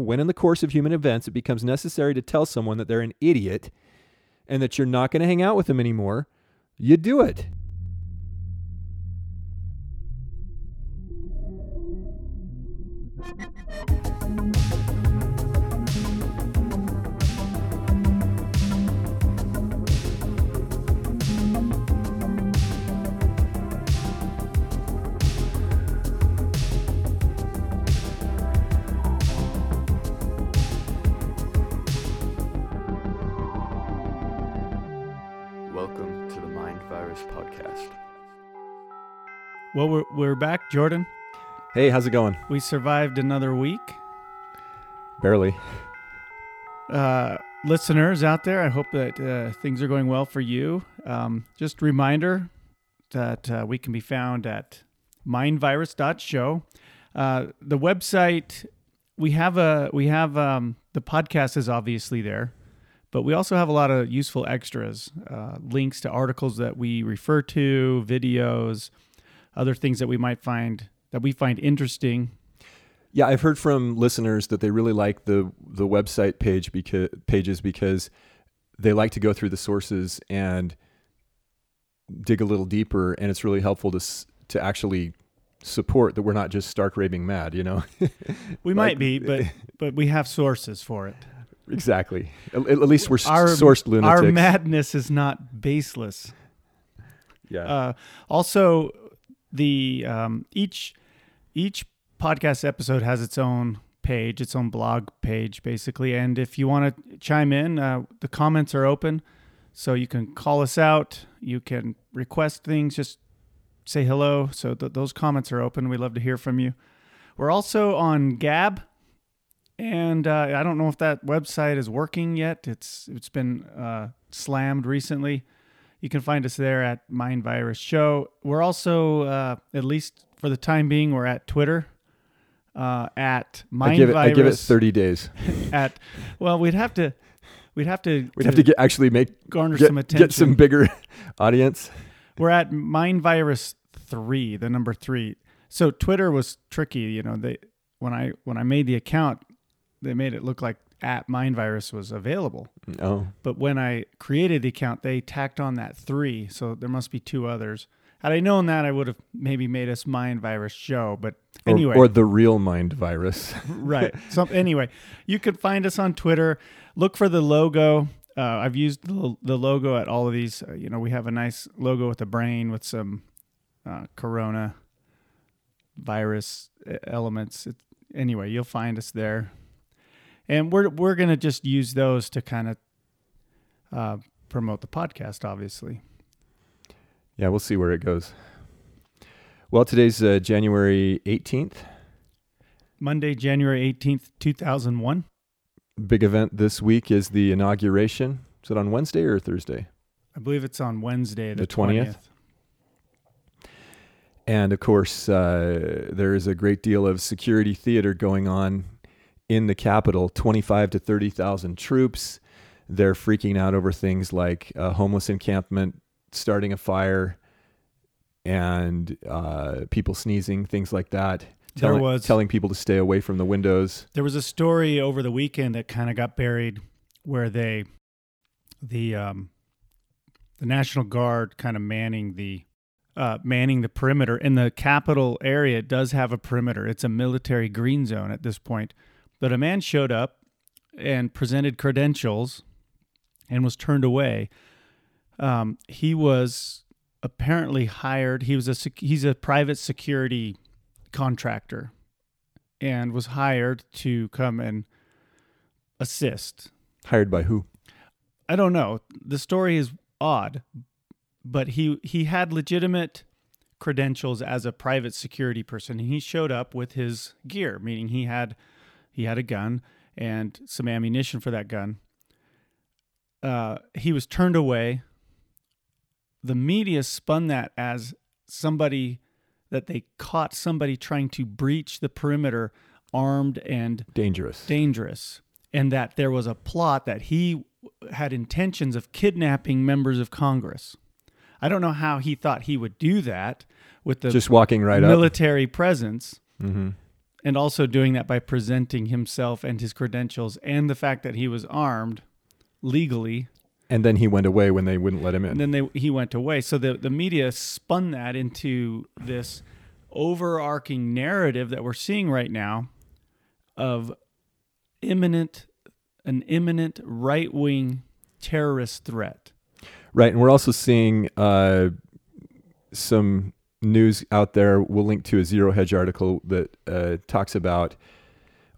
when in the course of human events it becomes necessary to tell someone that they're an idiot and that you're not going to hang out with them anymore, you do it. Podcast. Well, we're, we're back, Jordan. Hey, how's it going? We survived another week. Barely. Uh, listeners out there, I hope that uh, things are going well for you. Um, just reminder that uh, we can be found at mindvirus.show. Uh, the website we have a we have um, the podcast is obviously there, but we also have a lot of useful extras, uh, links to articles that we refer to, videos, other things that we might find that we find interesting. Yeah, I've heard from listeners that they really like the the website page because pages because they like to go through the sources and dig a little deeper, and it's really helpful to to actually support that we're not just stark raving mad. You know, We Like- might be, but but we have sources for it. Exactly. At, at least we're Our sourced lunatics. Our madness is not baseless. yeah. Uh, also, the um, each each podcast episode has its own page, its own blog page, basically. And if you want to chime in, uh, the comments are open, so you can call us out. You can request things. Just say hello. So th- those comments are open. We love to hear from you. We're also on Gab, and uh, I don't know if that website is working yet. It's it's been uh, slammed recently. You can find us there at Mind Virus Show. We're also, uh, at least for the time being, we're at Twitter uh, at I Mind give it. I give it thirty days. At well, we'd have to, we'd have to, We'd have to get actually make garner get, some attention. get some bigger audience. We're at Mind Virus three, the number three. So Twitter was tricky. You know, they when I when I made the account, they made it look like at Mind Virus was available. Oh, But when I created the account, they tacked on that three. So there must be two others. Had I known that, I would have maybe made us Mind Virus Show. But anyway, or the real mind virus. right. So anyway, you can find us on Twitter. Look for the logo. Uh, I've used the, the logo at all of these. Uh, you know, we have a nice logo with a brain with some uh, Corona virus uh, elements. It, anyway, you'll find us there, and we're we're gonna just use those to kind of uh, promote the podcast. Obviously, Yeah, we'll see where it goes. Well, today's uh, January 18th. Monday, January eighteenth, two thousand one. Big event this week is the inauguration. Is it on Wednesday or Thursday? I believe it's on Wednesday, the The 20th? 20th. And of course, uh, there is a great deal of security theater going on in the capital 25 to 30,000 troops. They're freaking out over things like a homeless encampment, starting a fire, and uh, people sneezing, things like that. There Telling, was- telling people to stay away from the windows. There was a story over the weekend that kind of got buried where they the um the National Guard kind of manning the uh manning the perimeter in the capital area it does have a perimeter. It's a military green zone at this point. But a man showed up and presented credentials and was turned away. Um he was apparently hired. He was a sec- he's a private security contractor and was hired to come and assist. Hired by who? I don't know. The story is odd, but he he had legitimate credentials as a private security person. He showed up with his gear, meaning he had he had a gun and some ammunition for that gun. Uh, he was turned away. The media spun that as somebody that they caught somebody trying to breach the perimeter armed and Dangerous. dangerous and that there was a plot that he had intentions of kidnapping members of Congress. I don't know how he thought he would do that with the Just walking right up. military presence. hmm and also doing that by presenting himself and his credentials and the fact that he was armed legally. And then he went away when they wouldn't let him in. and then they he went away. So the the media spun that into this overarching narrative that we're seeing right now of imminent an imminent right-wing terrorist threat. Right, and we're also seeing uh, some news out there. We'll link to a Zero Hedge article that uh, talks about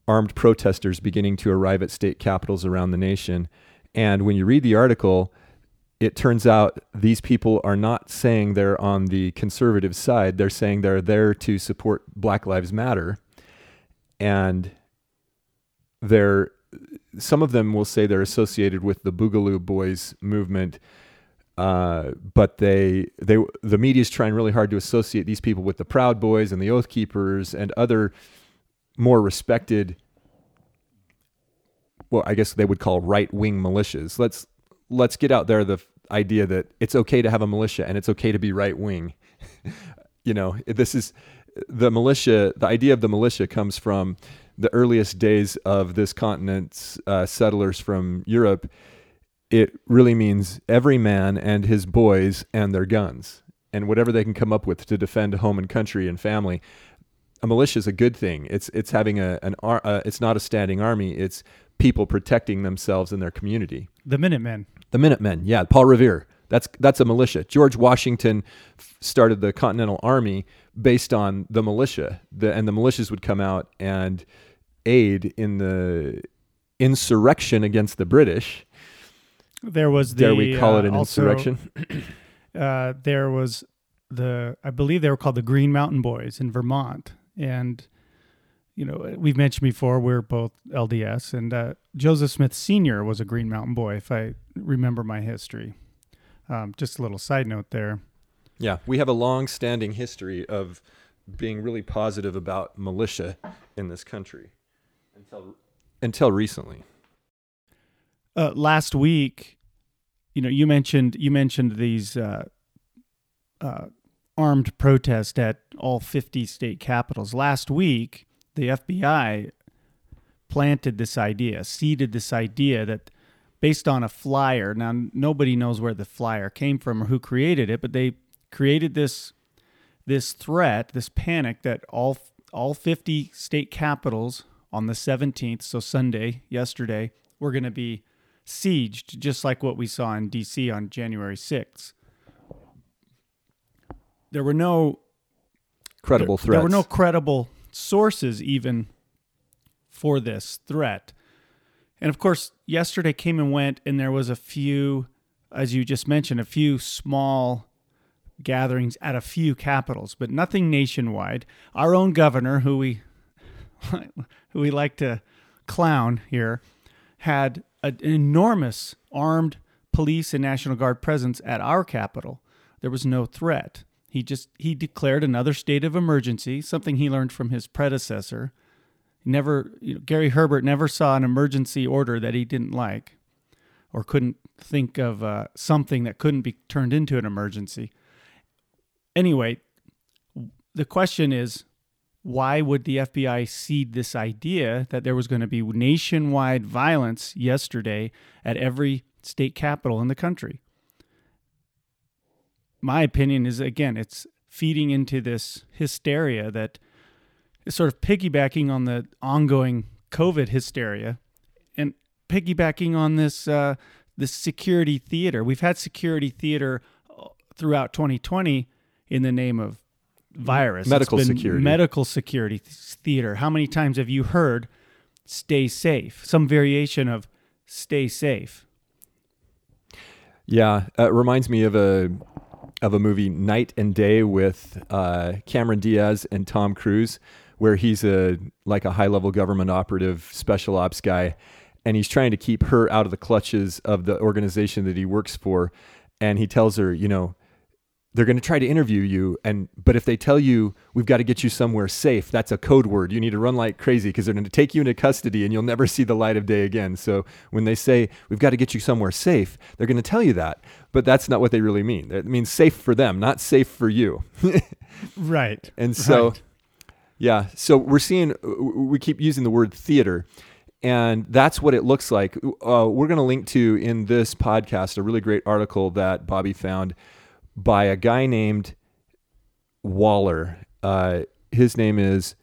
armed protesters beginning to arrive at state capitals around the nation. And when you read the article, it turns out these people are not saying they're on the conservative side. They're saying they're there to support Black Lives Matter. And they're some of them will say they're associated with the Boogaloo Boys movement, uh, but they they the media is trying really hard to associate these people with the Proud Boys and the Oath Keepers and other more respected. Well, I guess they would call right wing militias. Let's let's get out there the idea that it's okay to have a militia and it's okay to be right wing. you know, this is the militia. The idea of the militia comes from the earliest days of this continent's uh, settlers from Europe, it really means every man and his boys and their guns and whatever they can come up with to defend home and country and family. A militia is a good thing. It's it's having a an ar- uh, it's not a standing army. It's people protecting themselves and their community. the minutemen The Minutemen, yeah, Paul Revere. That's that's a militia. George Washington f- started the Continental Army based on the militia, the, and the militias would come out and aid in the insurrection against the British. There was the Dare we call uh, it an also, insurrection? uh, there was the I believe they were called the Green Mountain Boys in Vermont, and you know we've mentioned before we're both LDS, and uh, Joseph Smith Senior was a Green Mountain Boy, if I remember my history. Um, just a little side note there. Yeah, we have a long-standing history of being really positive about militia in this country until until recently. Uh, last week, you know, you mentioned you mentioned these uh, uh, armed protests at all 50 state capitals. Last week, the FBI planted this idea, seeded this idea that based on a flyer. Now, nobody knows where the flyer came from or who created it, but they created this this threat, this panic that all all 50 state capitals on the 17th, so Sunday, yesterday, were going to be sieged, just like what we saw in D.C. on January 6th. There were no Credible there, threats. There were no credible sources even for this threat. And of course, yesterday came and went, and there was a few, as you just mentioned, a few small gatherings at a few capitals, but nothing nationwide. Our own governor, who we who we like to clown here, had an enormous armed police and National Guard presence at our capital. There was no threat. He just he declared another state of emergency, something he learned from his predecessor. Never you know, Gary Herbert never saw an emergency order that he didn't like or couldn't think of uh, something that couldn't be turned into an emergency. Anyway, the question is why would the FBI seed this idea that there was going to be nationwide violence yesterday at every state capital in the country? My opinion is again, it's feeding into this hysteria that is sort of piggybacking on the ongoing COVID hysteria and piggybacking on this uh, this security theater. We've had security theater uh, throughout 2020 in the name of virus. Medical been security. Medical security theater. How many times have you heard stay safe? Some variation of stay safe. Yeah, uh, it reminds me of a of a movie Knight and Day with uh, Cameron Diaz and Tom Cruise, where he's a like a high level government operative, special ops guy, and he's trying to keep her out of the clutches of the organization that he works for, and he tells her, you know, they're going to try to interview you and but if they tell you we've got to get you somewhere safe that's a code word you need to run like crazy because they're going to take you into custody and you'll never see the light of day again so when they say we've got to get you somewhere safe they're going to tell you that but that's not what they really mean it means safe for them not safe for you Right. and so Right. Yeah. So we're seeing, we keep using the word theater, and that's what it looks like. Uh, we're going to link to in this podcast a really great article that Bobby found by a guy named Waller. Uh, his name is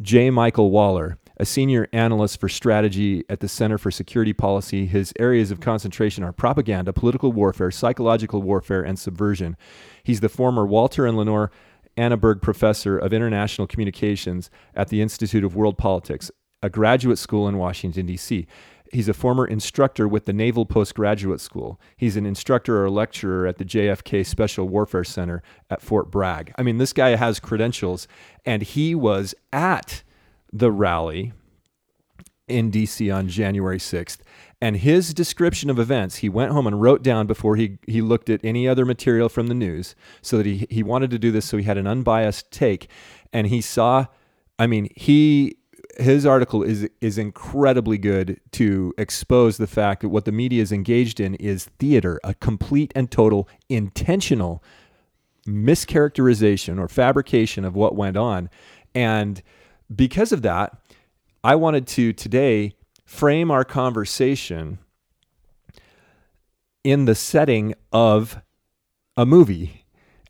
J. Michael Waller, a senior analyst for strategy at the Center for Security Policy. His areas of concentration are propaganda, political warfare, psychological warfare, and subversion. He's the former Walter and Lenore Annenberg Professor of International Communications at the Institute of World Politics, a graduate school in Washington, D.C. He's a former instructor with the Naval Postgraduate School. He's an instructor or lecturer at the JFK Special Warfare Center at Fort Bragg. I mean, this guy has credentials, and he was at the rally in DC on January 6th. And his description of events, he went home and wrote down before he, he looked at any other material from the news, so that he, he wanted to do this so he had an unbiased take. And he saw, I mean, he his article is is incredibly good to expose the fact that what the media is engaged in is theater, a complete and total intentional mischaracterization or fabrication of what went on. And because of that, I wanted to today frame our conversation in the setting of a movie.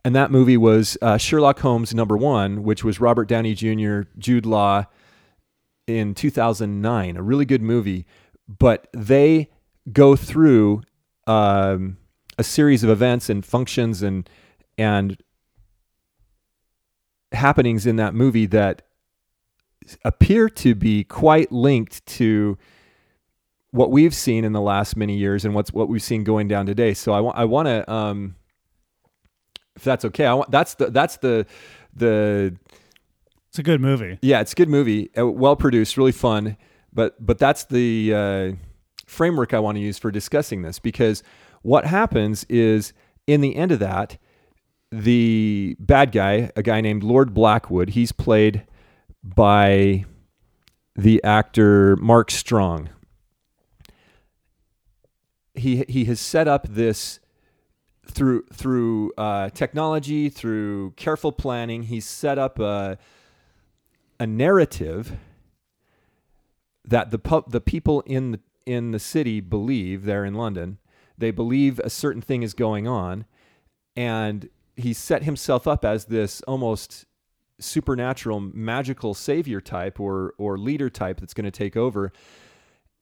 And that movie was uh, Sherlock Holmes number one, which was Robert Downey Jr., Jude Law in 2009, a really good movie. But they go through um, a series of events and functions and and happenings in that movie that appear to be quite linked to what we've seen in the last many years and what's what we've seen going down today. So I want I want to um, if that's okay. I want that's the that's the the It's a good movie. yeah, it's a good movie, uh, well produced, really fun. But but that's the uh, framework I want to use for discussing this because what happens is in the end of that, the bad guy, a guy named Lord Blackwood, he's played by the actor Mark Strong. He he has set up this through through uh, technology, through careful planning. He's set up a a narrative that the pu- the people in the in the city believe there in London. They believe a certain thing is going on, and he set himself up as this almost supernatural, magical savior type or or leader type that's going to take over,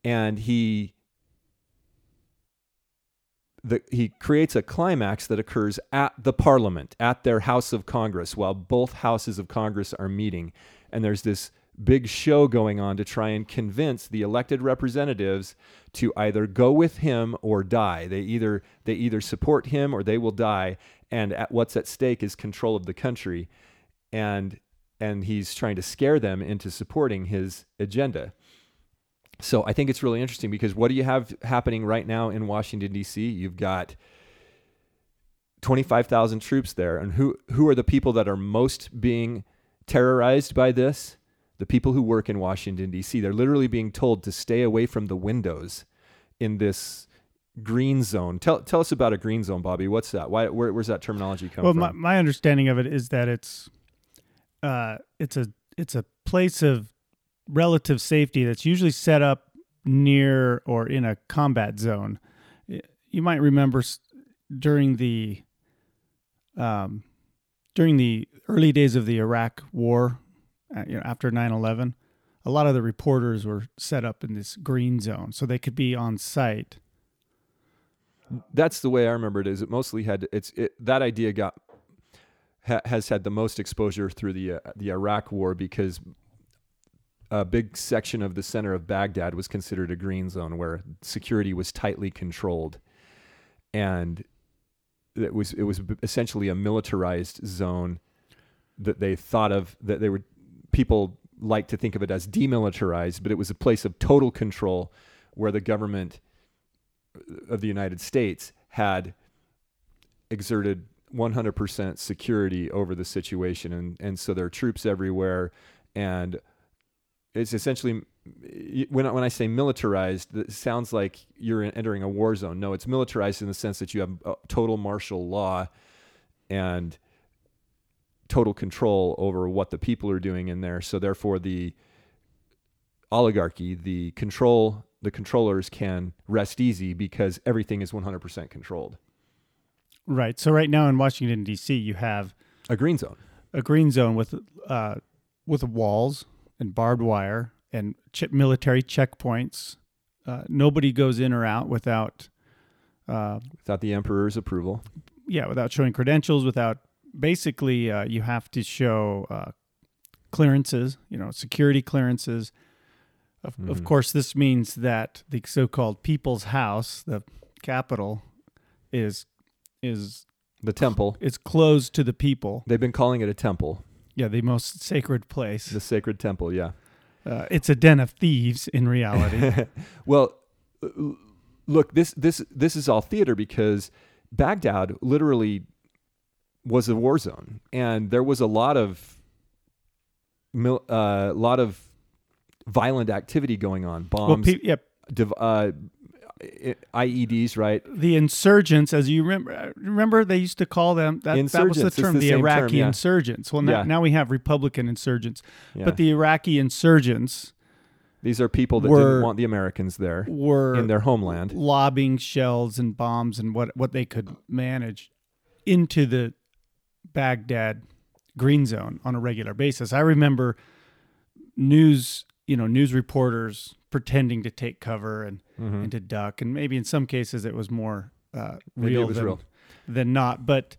and he the, he creates a climax that occurs at the Parliament, at their House of Congress, while both houses of Congress are meeting, and there's this big show going on to try and convince the elected representatives to either go with him or die. They either they either support him or they will die. And at, what's at stake is control of the country, and and he's trying to scare them into supporting his agenda. So I think it's really interesting because what do you have happening right now in Washington D.C.? You've got 25,000 troops there, and who who are the people that are most being terrorized by this? The people who work in Washington D.C. They're literally being told to stay away from the windows in this green zone. Tell tell us about a green zone, Bobby. What's that? Why where, where's that terminology come Well, from? my, my understanding of it is that it's uh, it's a it's a place of relative safety that's usually set up near or in a combat zone. You might remember during the um, during the early days of the Iraq War, uh, you know, after 9/11, a lot of the reporters were set up in this green zone so they could be on site. That's the way I remember it. Is it mostly had it's it, that idea got ha, has had the most exposure through the uh, the Iraq War because a big section of the center of Baghdad was considered a green zone where security was tightly controlled, and it was it was essentially a militarized zone that they thought of that they were people like to think of it as demilitarized, but it was a place of total control where the government of the United States had exerted 100% security over the situation. And and so there are troops everywhere. And it's essentially when I, when I say militarized it sounds like you're entering a war zone no it's militarized in the sense that you have uh, total martial law and total control over what the people are doing in there. So therefore, the oligarchy, the control, the controllers can rest easy because everything is 100% controlled. Right. So right now in Washington D.C., you have A green zone. a green zone with uh, with walls and barbed wire and ch- military checkpoints. Uh, nobody goes in or out without, uh, Without the emperor's approval. yeah, without showing credentials. Without basically, uh, you have to show uh, clearances. You know, security clearances. Of, of Mhm. course, this means that the so-called People's House, the capital, is is The temple. It's closed to the people. They've been calling it a temple, Yeah, the most sacred place. the sacred temple. Yeah. Uh, it's a den of thieves in reality. well, look, this this this is all theater because Baghdad literally was a war zone, and there was a lot of mil, uh, lot of violent activity going on. well, Bombs, pe- yeah, div- uh, IEDs, right? the insurgents, as you remember, remember they used to call them that. That was the term, the the, same term, Iraqi yeah. insurgents. Well, now, Yeah. now we have Republican insurgents, Yeah. but the Iraqi insurgents These are people that were- didn't want the Americans there were in their homeland. lobbing shells and bombs and what what they could manage into the Baghdad green zone on a regular basis. I remember news, you know, news reporters pretending to take cover and, Mhm. and to duck, and maybe in some cases it was more uh, real was than, real. than not. But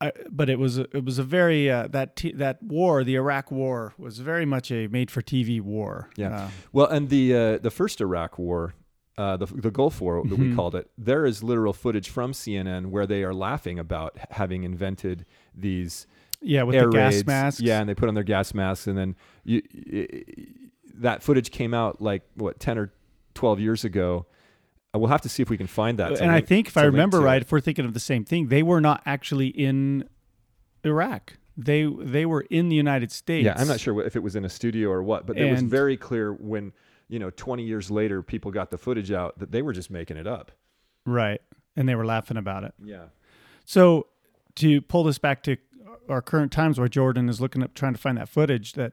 I, but it was a, it was a very uh, that t- that war, the Iraq War, was very much a made for TV war. Yeah. Uh, Well, and the uh, the first Iraq War, uh, the the Gulf War that we Mhm. called it, there is literal footage from CNN where they are laughing about having invented these yeah, with the gas raids. masks. Yeah, and they put on their gas masks, and then you, i that footage came out like what ten or twelve years ago. Uh, We'll have to see if we can find that. to and I think if I remember right, if we're thinking of the same thing, they were not actually in Iraq. They they were in the United States. Yeah, I'm not sure if it was in a studio or what, but it was very clear when you know 20 years later people got the footage out that they were just making it up. Right, and they were laughing about it. Yeah. So to pull this back to our current times, where Jordan is looking up trying to find that footage, that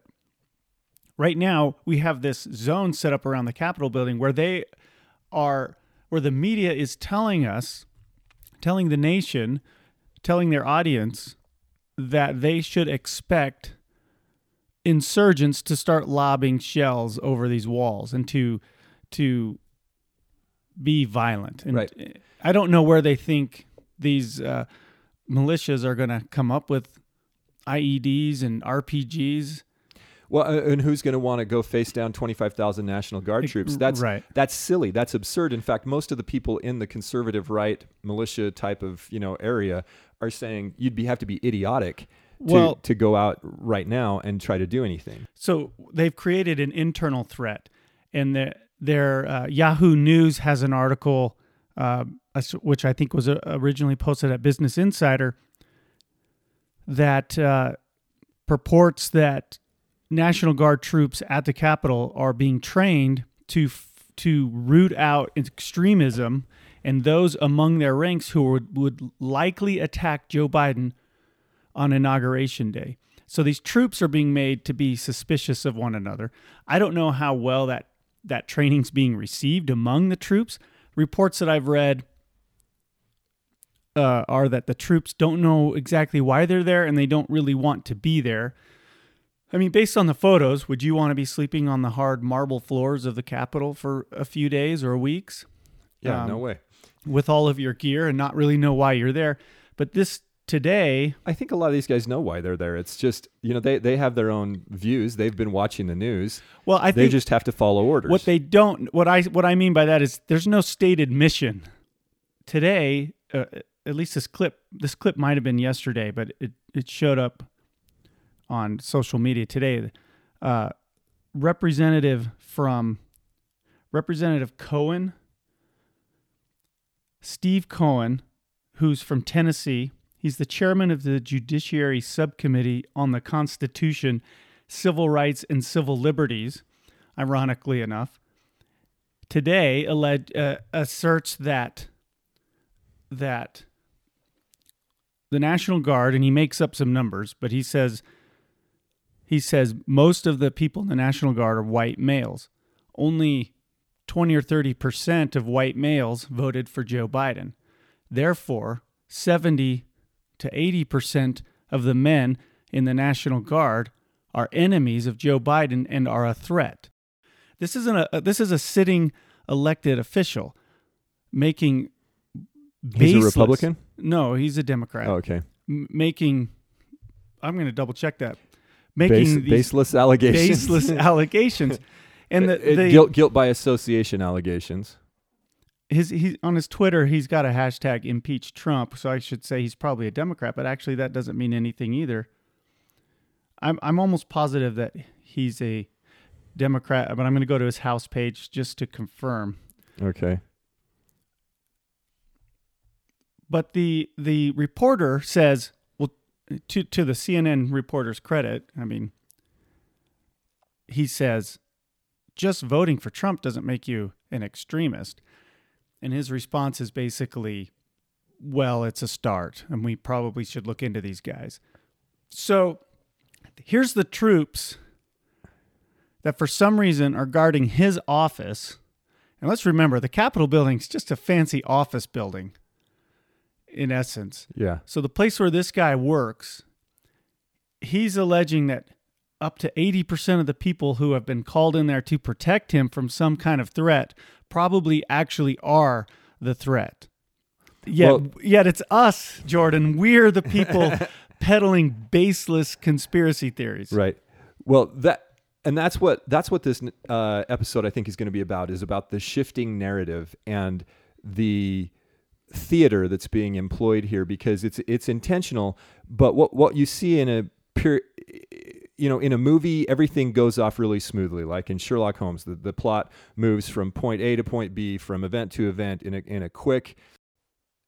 right now we have this zone set up around the Capitol building where they are, where the media is telling us, telling the nation, telling their audience that they should expect insurgents to start lobbing shells over these walls and to to be violent. And Right. I don't know where they think these uh, militias are going to come up with IEDs and RPGs. Well, uh, and who's going to want to go face down 25,000 National Guard troops? That's right. That's silly. That's absurd. In fact, most of the people in the conservative right militia type of you know area are saying you'd be have to be idiotic to, Well- to go out right now and try to do anything. So they've created an internal threat, and the, their uh, Yahoo News has an article, uh, which I think was uh, originally posted at Business Insider, that uh, purports that National Guard troops at the Capitol are being trained to to root out extremism and those among their ranks who would, would likely attack Joe Biden on inauguration day. So these troops are being made to be suspicious of one another. I don't know how well that that training's being received among the troops. Reports that I've read uh, are that the troops don't know exactly why they're there and they don't really want to be there. I mean, based on the photos, would you want to be sleeping on the hard marble floors of the Capitol for a few days or weeks? Yeah, Um, no way. with all of your gear and not really know why you're there. But this today, I think a lot of these guys know why they're there. It's just you know they they have their own views. They've been watching the news. well, I think They just have to follow orders. what they don't, what I what I mean by that is there's no stated mission. Today, uh, at least this clip, this clip might have been yesterday, but it it showed up on social media today. Uh, representative from Representative Cohen, Steve Cohen, who's from Tennessee. He's the chairman of the Judiciary Subcommittee on the Constitution, Civil Rights, and Civil Liberties, ironically enough. Today, alleged, uh, asserts that that the National Guard, and he makes up some numbers, but he says he says most of the people in the National Guard are white males. Only 20 or 30 percent of white males voted for Joe Biden. Therefore, 70 to 80 percent of the men in the National Guard are enemies of Joe Biden and are a threat. This isn't a this is a sitting elected official making He's a Republican? No, he's a Democrat. Oh, okay. M- making I'm going to double check that. Base, Making these baseless allegations. baseless allegations. And the, Uh, the guilt, guilt by association allegations. his he on his Twitter he's got a hashtag impeach Trump, so I should say he's probably a Democrat, but actually that doesn't mean anything either. I'm I'm almost positive that he's a Democrat, but I'm going to go to his house page just to confirm. Okay. But the the reporter says, to to the CNN reporter's credit, I mean, he says, just voting for Trump doesn't make you an extremist. And his response is basically, well, it's a start, and we probably should look into these guys. So here's the troops that for some reason are guarding his office. And let's remember, the Capitol building's just a fancy office building in essence. Yeah. So the place where this guy works, he's alleging that up to 80% of the people who have been called in there to protect him from some kind of threat probably actually are the threat. Yet, Well- yet it's us, Jordan. We're the people peddling baseless conspiracy theories. Right. Well, that and that's what that's what this uh, episode I think is going to be about is about the shifting narrative and the theater that's being employed here because it's it's intentional. But what what you see in a pure you know, in a movie, everything goes off really smoothly. Like in Sherlock Holmes, the, the plot moves from point A to point B, from event to event in a, in a quick,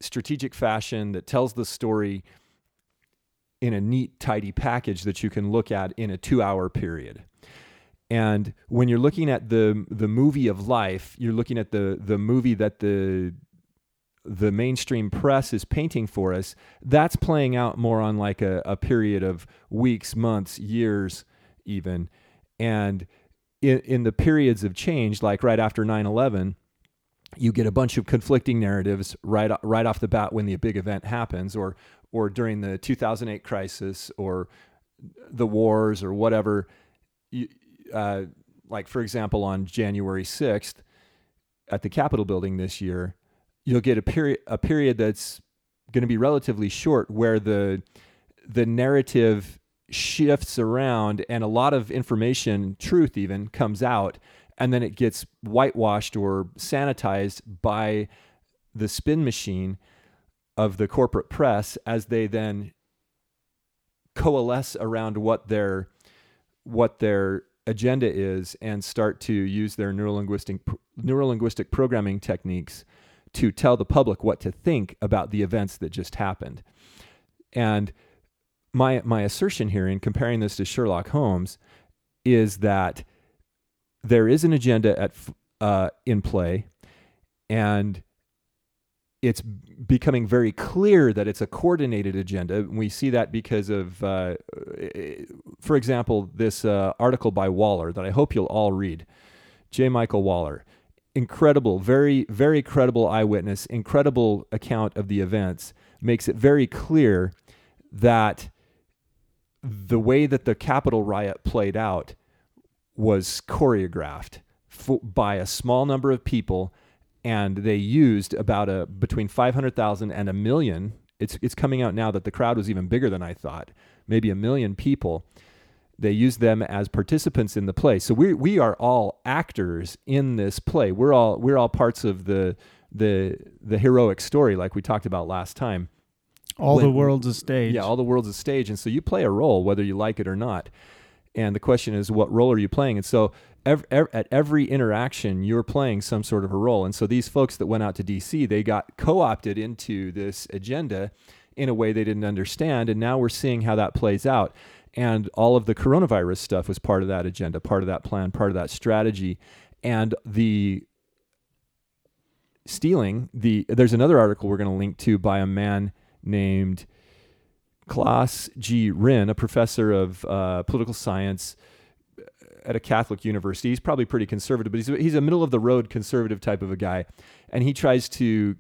strategic fashion that tells the story in a neat, tidy package that you can look at in a two hour period. And when you're looking at the the movie of life, you're looking at the the movie that the the mainstream press is painting for us. That's playing out more on like a, a period of weeks, months, years, even. And in, in the periods of change, like right after 9 11, you get a bunch of conflicting narratives right right off the bat when the big event happens, or or during the 2008 crisis, or the wars, or whatever. You, uh, like for example, on January 6th at the Capitol building this year, you'll get a period a period that's going to be relatively short where the the narrative shifts around and a lot of information, truth even, comes out and then it gets whitewashed or sanitized by the spin machine of the corporate press as they then coalesce around what their what their agenda is and start to use their neurolinguistic neurolinguistic programming techniques to tell the public what to think about the events that just happened. And my my assertion here in comparing this to Sherlock Holmes is that there is an agenda at uh, in play, and it's becoming very clear that it's a coordinated agenda. We see that because of, uh, for example, this uh, article by Waller that I hope you'll all read. J. Michael Waller, incredible, very, very credible eyewitness, incredible account of the events, makes it very clear that the way that the Capitol riot played out was choreographed by a small number of people and they used about a between 500,000 and a million it's it's coming out now that the crowd was even bigger than I thought maybe a million people they use them as participants in the play so we we are all actors in this play we're all we're all parts of the the the heroic story like we talked about last time All the world's a stage. yeah, all the world's a stage, and so you play a role whether you like it or not. And the question is, what role are you playing? And so, ev- ev- at every interaction, you're playing some sort of a role. And so, these folks that went out to DC, they got co-opted into this agenda in a way they didn't understand, and now we're seeing how that plays out. And all of the coronavirus stuff was part of that agenda, part of that plan, part of that strategy, and the stealing the there's another article we're going to link to by a man named Claes G. Ryn, a professor of uh, political science at a Catholic university. He's probably pretty conservative, but he's a, he's a middle of the road conservative type of a guy, and he tries to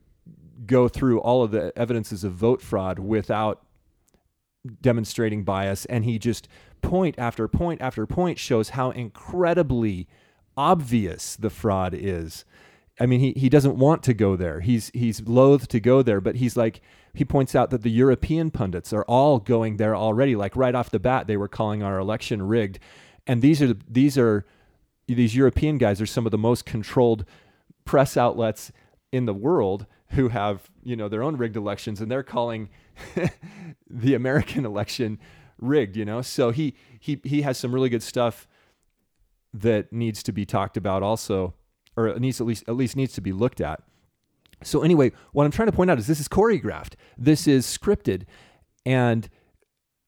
go through all of the evidences of vote fraud without demonstrating bias, and he just point after point after point shows how incredibly obvious the fraud is. I mean, he, he doesn't want to go there. He's he's loath to go there, but he's like he points out that the European pundits are all going there already. Like right off the bat, they were calling our election rigged, and these are these are these European guys are some of the most controlled press outlets in the world who have you know their own rigged elections, and they're calling the American election rigged. You know, so he he he has some really good stuff that needs to be talked about also, or needs at least at least needs to be looked at. So anyway, what I'm trying to point out is this is choreographed. This is scripted, and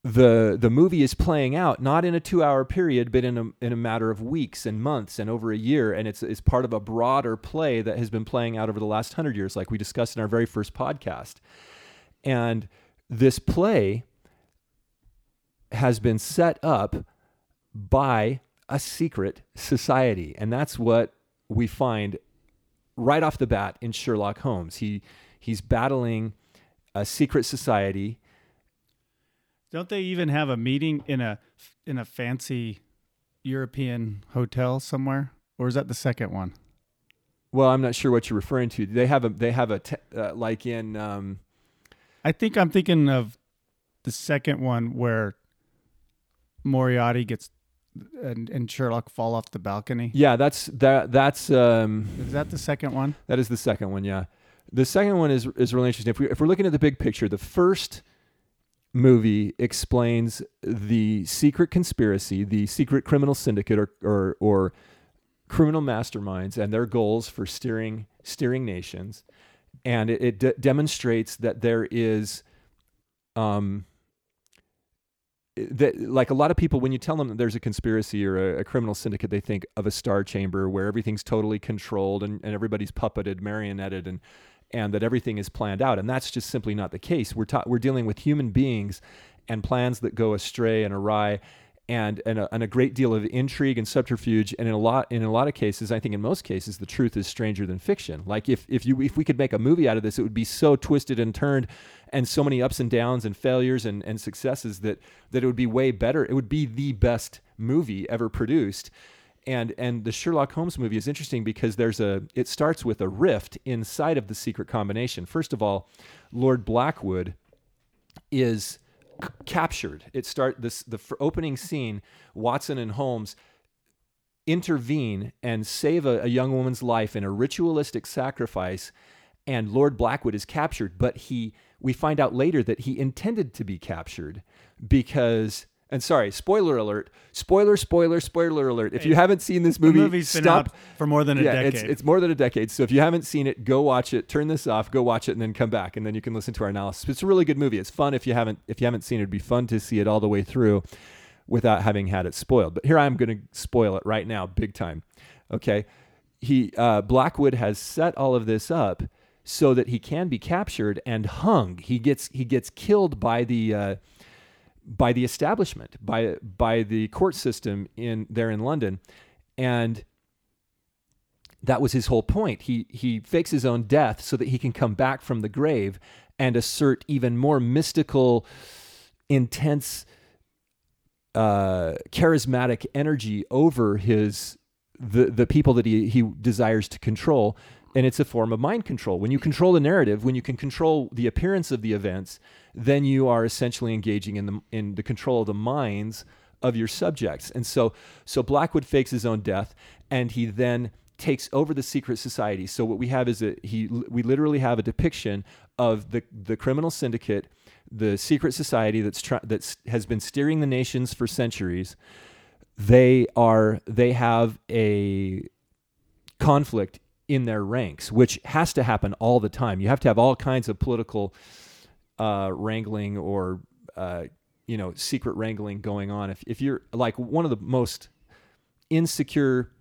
the the movie is playing out not in a two hour period, but in a in a matter of weeks and months and over a year, and it's it's part of a broader play that has been playing out over the last hundred years, like we discussed in our very first podcast. And this play has been set up by a secret society. And that's what we find right off the bat in Sherlock Holmes. He he's battling a secret society. Don't they even have a meeting in a in a fancy European hotel somewhere, or is that the second one? Well, I'm not sure what you're referring to. They have a they have a te- uh, like in um, I think I'm thinking of the second one where Moriarty gets and, and Sherlock fall off the balcony. yeah, that's that that's um, Is that the second one? That is the second one, yeah. The second one is is really interesting. If we if we're looking at the big picture, the first movie explains the secret conspiracy, the secret criminal syndicate or or, or criminal masterminds and their goals for steering steering nations, and it, it de- demonstrates that there is, um, that like a lot of people when you tell them that there's a conspiracy or a, a criminal syndicate they think of a star chamber where everything's totally controlled and, and everybody's puppeted marionetted and and that everything is planned out. And that's just simply not the case. We're ta- we're dealing with human beings and plans that go astray and awry and and a, and a great deal of intrigue and subterfuge. And in a lot in a lot of cases I think in most cases the truth is stranger than fiction. Like if if you if we could make a movie out of this it would be so twisted and turned and so many ups and downs and failures and, and successes that that it would be way better. It would be the best movie ever produced and and the Sherlock Holmes movie is interesting because there's a it starts with a rift inside of the secret combination first of all Lord Blackwood is c- captured. It start this the f- opening scene. Watson and Holmes intervene and save a, a young woman's life in a ritualistic sacrifice, and Lord Blackwood is captured. But he, we find out later that he intended to be captured because. And sorry, spoiler alert! Spoiler, spoiler, spoiler alert! If you haven't seen this movie, the movie's been stop for more than a yeah, decade. It's, it's more than a decade. So if you haven't seen it, go watch it. Turn this off. Go watch it, and then come back, and then you can listen to our analysis. It's a really good movie. It's fun if you haven't if you haven't seen it. It'd be fun to see it all the way through, without having had it spoiled. But here I'm going to spoil it right now, big time. Okay, he uh, Blackwood has set all of this up so that he can be captured and hung. He gets he gets killed by the. Uh, by the establishment, by by the court system in there in London, and that was his whole point. He he fakes his own death so that he can come back from the grave and assert even more mystical, intense, uh, charismatic energy over his the the people that he he desires to control. And it's a form of mind control. When you control the narrative, when you can control the appearance of the events, then you are essentially engaging in the in the control of the minds of your subjects. And so so Blackwood fakes his own death and he then takes over the secret society. So what we have is a he we literally have a depiction of the the criminal syndicate, the secret society that's that's has been steering the nations for centuries. They are they have a conflict in their ranks, which has to happen all the time. You have to have all kinds of political uh, wrangling or uh, you know secret wrangling going on. If if you're like one of the most insecure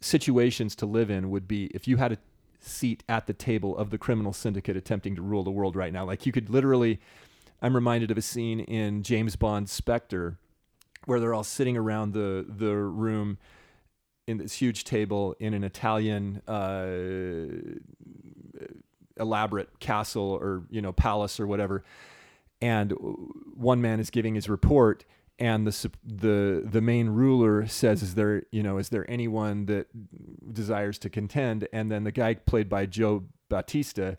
situations to live in would be if you had a seat at the table of the criminal syndicate attempting to rule the world right now. Like you could literally I'm reminded of a scene in James Bond Spectre where they're all sitting around the the room in this huge table in an Italian uh, elaborate castle or you know palace or whatever, and one man is giving his report, and the the the main ruler says, "Is there you know is there anyone that desires to contend?" And then the guy played by Joe Batista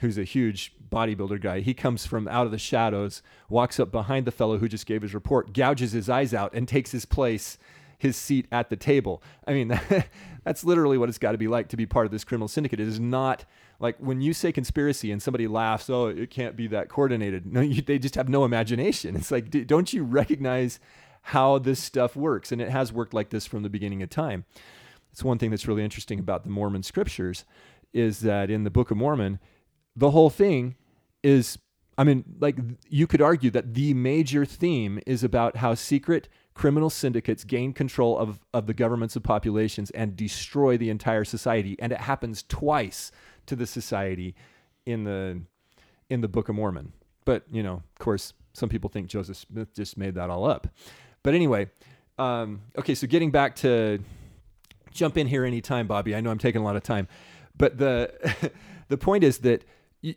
who's a huge bodybuilder guy, he comes from out of the shadows, walks up behind the fellow who just gave his report, gouges his eyes out, and takes his place, his seat at the table. I mean, that's literally what it's got to be like to be part of this criminal syndicate. It is not like when you say conspiracy and somebody laughs, oh, it can't be that coordinated. No, you, they just have no imagination. It's like, don't you recognize how this stuff works? And it has worked like this from the beginning of time. It's one thing that's really interesting about the Mormon scriptures is that in the Book of Mormon, the whole thing is I mean, like you could argue that the major theme is about how secret criminal syndicates gain control of, of the governments of populations and destroy the entire society. And it happens twice to the society in the in the Book of Mormon. But, you know, of course, some people think Joseph Smith just made that all up. But anyway, um, okay, so getting back to jump in here anytime, Bobby. I know I'm taking a lot of time. But the the point is that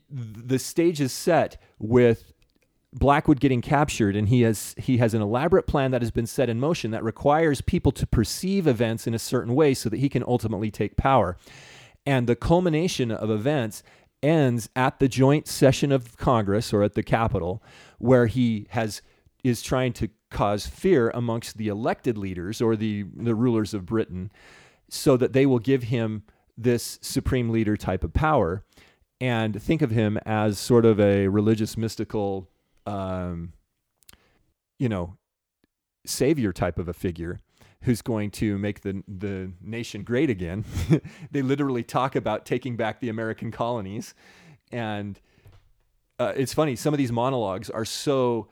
the stage is set with Blackwood getting captured, and he has he has an elaborate plan that has been set in motion that requires people to perceive events in a certain way so that he can ultimately take power. And the culmination of events ends at the joint session of Congress or at the Capitol, where he has is trying to cause fear amongst the elected leaders or the the rulers of Britain, so that they will give him this supreme leader type of power and think of him as sort of a religious, mystical, um, you know, savior type of a figure who's going to make the the nation great again. they literally talk about taking back the American colonies, and uh, it's funny. Some of these monologues are so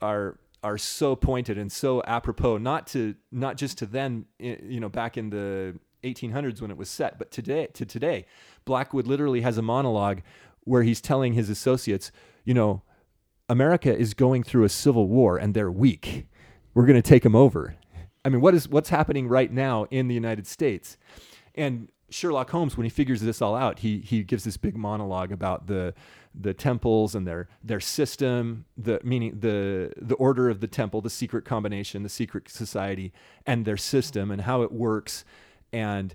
are are so pointed and so apropos, not to not just to then, you know, back in the 1800s when it was set, but today to today, Blackwood literally has a monologue where he's telling his associates, you know, America is going through a civil war and they're weak. We're going to take them over. I mean, what is what's happening right now in the United States? And Sherlock Holmes, when he figures this all out, he he gives this big monologue about the the temples and their their system, the meaning the the order of the temple, the secret combination, the secret society, and their system and how it works and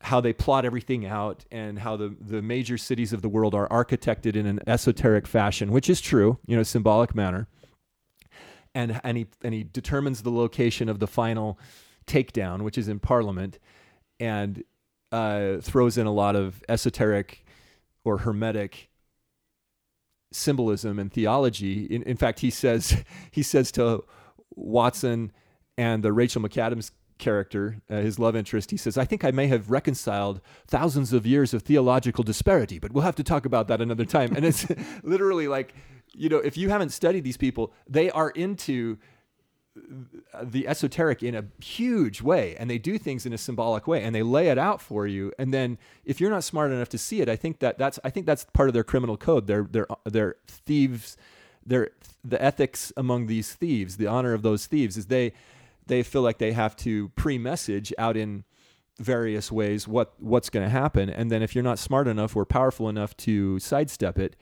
how they plot everything out and how the, the major cities of the world are architected in an esoteric fashion, which is true, you know, symbolic manner. And, and, he, and he determines the location of the final takedown, which is in Parliament, and uh, throws in a lot of esoteric or hermetic symbolism and theology. In, in fact, he says he says to Watson and the Rachel McAdams character, uh, his love interest, he says, I think I may have reconciled thousands of years of theological disparity, but we'll have to talk about that another time. And it's literally like, you know, if you haven't studied these people, they are into the esoteric in a huge way and they do things in a symbolic way and they lay it out for you and then if you're not smart enough to see it i think that that's i think that's part of their criminal code they're they're they're thieves they're the ethics among these thieves the honor of those thieves is they they feel like they have to pre-message out in various ways what what's going to happen. And then if you're not smart enough or powerful enough to sidestep it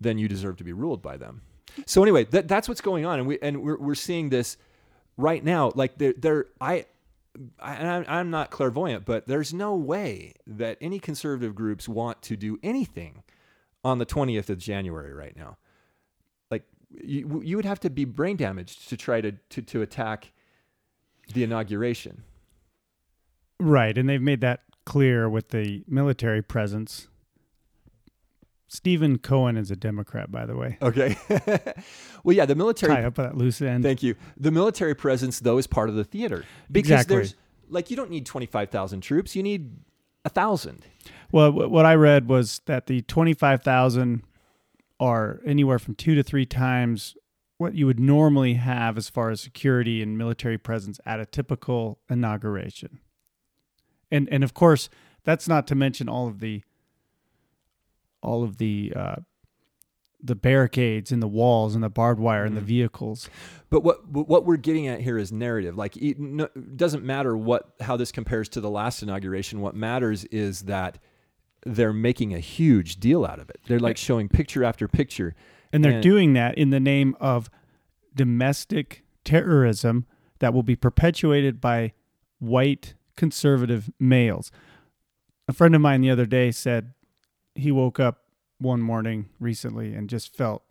then you deserve to be ruled by them. So anyway that, that's what's going on. And we and we're, we're seeing this right now. Like there i I, I'm not clairvoyant, but there's no way that any conservative groups want to do anything on the 20th of January right now you, you would have to be brain damaged to try to, to, to attack the inauguration. Right. And they've made that clear with the military presence. Stephen Cohen is a Democrat, by the way. Okay. well, yeah, the military. Tie up that loose end. Thank you. The military presence, though, is part of the theater because exactly. there's like you don't need twenty five thousand troops. You need a thousand. Well, what I read was that the twenty five thousand are anywhere from two to three times what you would normally have as far as security and military presence at a typical inauguration. And and of course, that's not to mention all of the all of the uh, the barricades and the walls and the barbed wire and the Mhm. vehicles. But what what we're getting at here is narrative. Like it no, it doesn't matter what how this compares to the last inauguration. What matters is that they're making a huge deal out of it. They're like showing picture after picture. And they're And- doing that in the name of domestic terrorism that will be perpetuated by white conservative males. A friend of mine the other day said he woke up one morning recently and just felt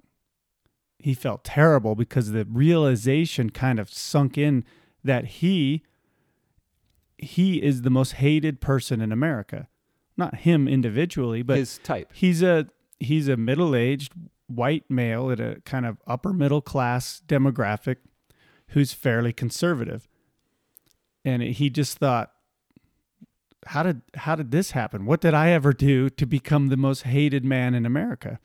he felt terrible because the realization kind of sunk in that he he is the most hated person in America. Not him individually, but his type. he's a he's a middle-aged white male at a kind of upper middle class demographic who's fairly conservative. And he just thought how did how did this happen? What did i ever do to become the most hated man in america?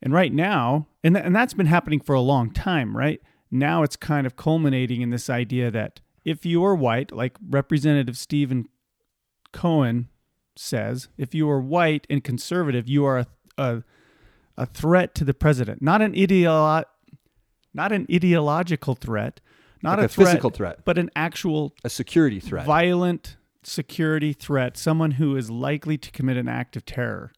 And right now and, th- and that's been happening for a long time right? Now it's kind of culminating in this idea that if you are white like representative stephen cohen says if you are white and conservative, you are a, a, a threat to the president, not an ideolo- not an ideological threat, not Like a, a threat, physical threat. but an actual A security threat. violent security threat, someone who is likely to commit an act of terror.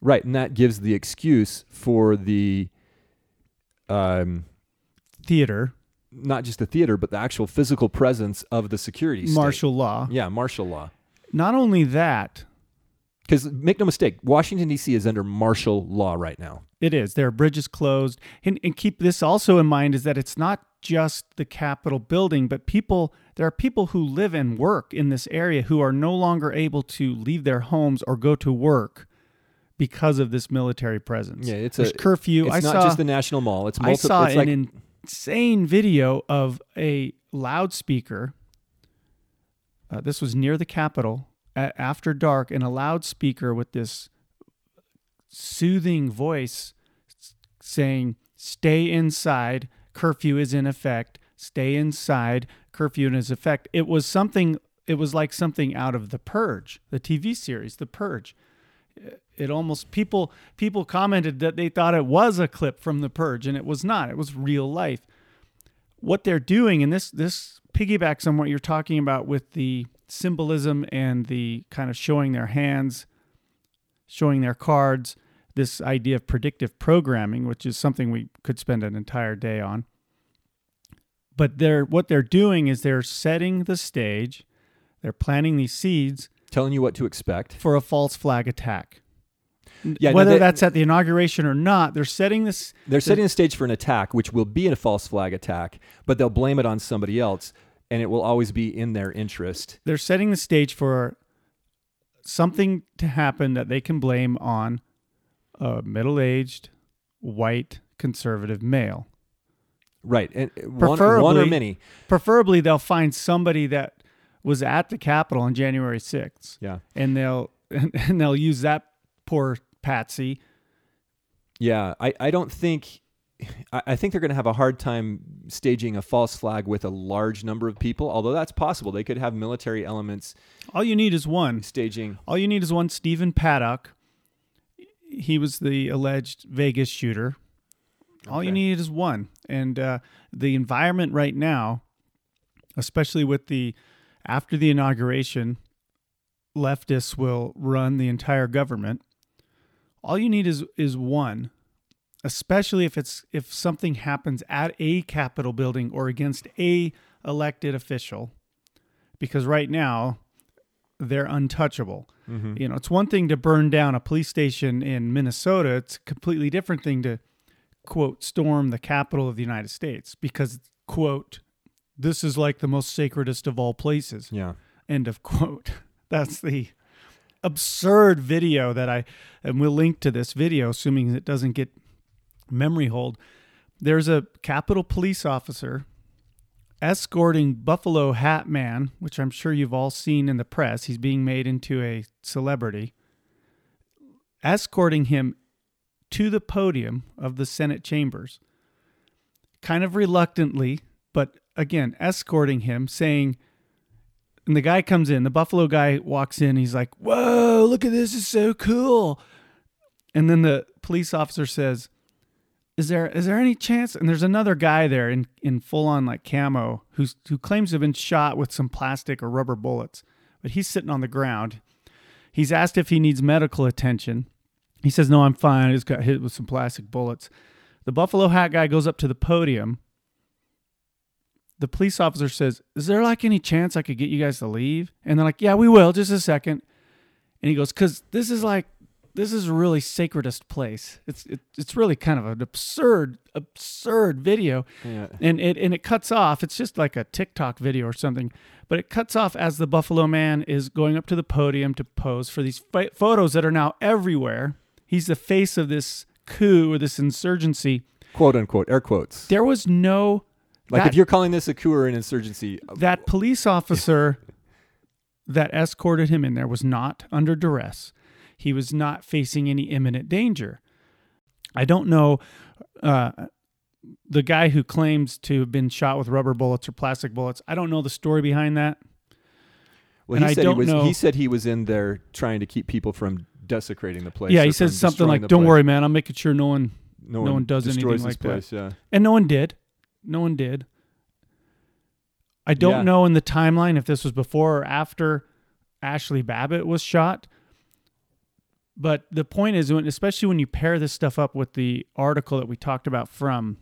right, and that gives the excuse for the um Theater, not just the theater, but the actual physical presence of the security state. martial law. Yeah, martial law. Not only that, Because make no mistake, Washington D.C. is under martial law right now. It is. There are bridges closed. And, and keep this also in mind is that it's not just the Capitol building, but people, there are people who live and work in this area who are no longer able to leave their homes or go to work because of this military presence. Yeah, it's There's a curfew. It's I not saw, just the National Mall. It's I multiple. saw it's like insane video of a loudspeaker. Uh, this was near the Capitol a- after dark, and a loudspeaker with this soothing voice saying, Stay inside, curfew is in effect, stay inside, curfew is in effect. It was something, it was like something out of The Purge, the TV series, The Purge. It almost people people commented that they thought it was a clip from The Purge, and it was not. It was real life. What they're doing, and this this piggybacks on what you're talking about with the symbolism and the kind of showing their hands, showing their cards, this idea of predictive programming, which is something we could spend an entire day on. But they're what they're doing is they're setting the stage, they're planting these seeds telling you what to expect. for a false flag attack. Yeah, no, Whether they- that's at the inauguration or not, they're setting this They're setting the stage for an attack, which will be a false flag attack, but they'll blame it on somebody else, and it will always be in their interest. they're setting the stage for something to happen that they can blame on a middle-aged white conservative male. Right, and uh, one, one or Preferably- many. Preferably they'll find somebody that was at the Capitol on January 6th Yeah, and they'll and they'll use that poor patsy. yeah. I, I don't think. I I think they're going to have a hard time staging a false flag with a large number of people, although that's possible. They could have military elements All you need is one. staging. All you need is one Stephen Paddock. He was the alleged Vegas shooter. All you need is one. And uh, the environment right now, especially with the after the inauguration, leftists will run the entire government. All you need is is one, especially if it's if something happens at a Capitol building or against a elected official, because right now they're untouchable. Mhm. You know, it's one thing to burn down a police station in Minnesota. It's a completely different thing to quote storm the capital of the United States because quote this is like the most sacredest of all places. Yeah, End of quote. That's the absurd video that I and we'll link to this video assuming it doesn't get memory holed. There's a Capitol police officer escorting Buffalo Hat Man, which I'm sure you've all seen in the press. He's being made into a celebrity. Escorting him to the podium of the Senate chambers. Kind of reluctantly, but again, escorting him, saying, and the guy comes in, the Buffalo guy walks in, he's like, Whoa, look at this, it's so cool. and then the police officer says, "Is there is there any chance?" And there's another guy there in in full on like camo who's who claims to have been shot with some plastic or rubber bullets, but he's sitting on the ground. He's asked if he needs medical attention. He says, "No, I'm fine. I just got hit with some plastic bullets." The Buffalo Hat guy goes up to the podium. The police officer says, "Is there like any chance I could get you guys to leave?" And they're like, "Yeah, we will. Just a second. And he goes, "Cause this is like this is a really sacredest place. It's it, it's really kind of an absurd absurd video, Yeah. and it and it cuts off. It's just like a TikTok video or something, but it cuts off as the Buffalo Man is going up to the podium to pose for these pho- photos that are now everywhere. He's the face of this coup or this insurgency. Quote unquote, air quotes. There was no Like that- if you're calling this a coup or an insurgency, that police officer that escorted him in there was not under duress. He was not facing any imminent danger. I don't know uh, the guy who claims to have been shot with rubber bullets or plastic bullets. I don't know the story behind that. well, and he I said don't he was know- he said he was in there trying to keep people from desecrating the place. yeah, he says something like, "Don't place. worry, man. I'm making sure no one no, no one does anything like this that." Yeah. And no one did. No one did. I don't Yeah. know in the timeline if this was before or after Ashley Babbitt was shot. But the point is, when, especially when you pair this stuff up with the article that we talked about from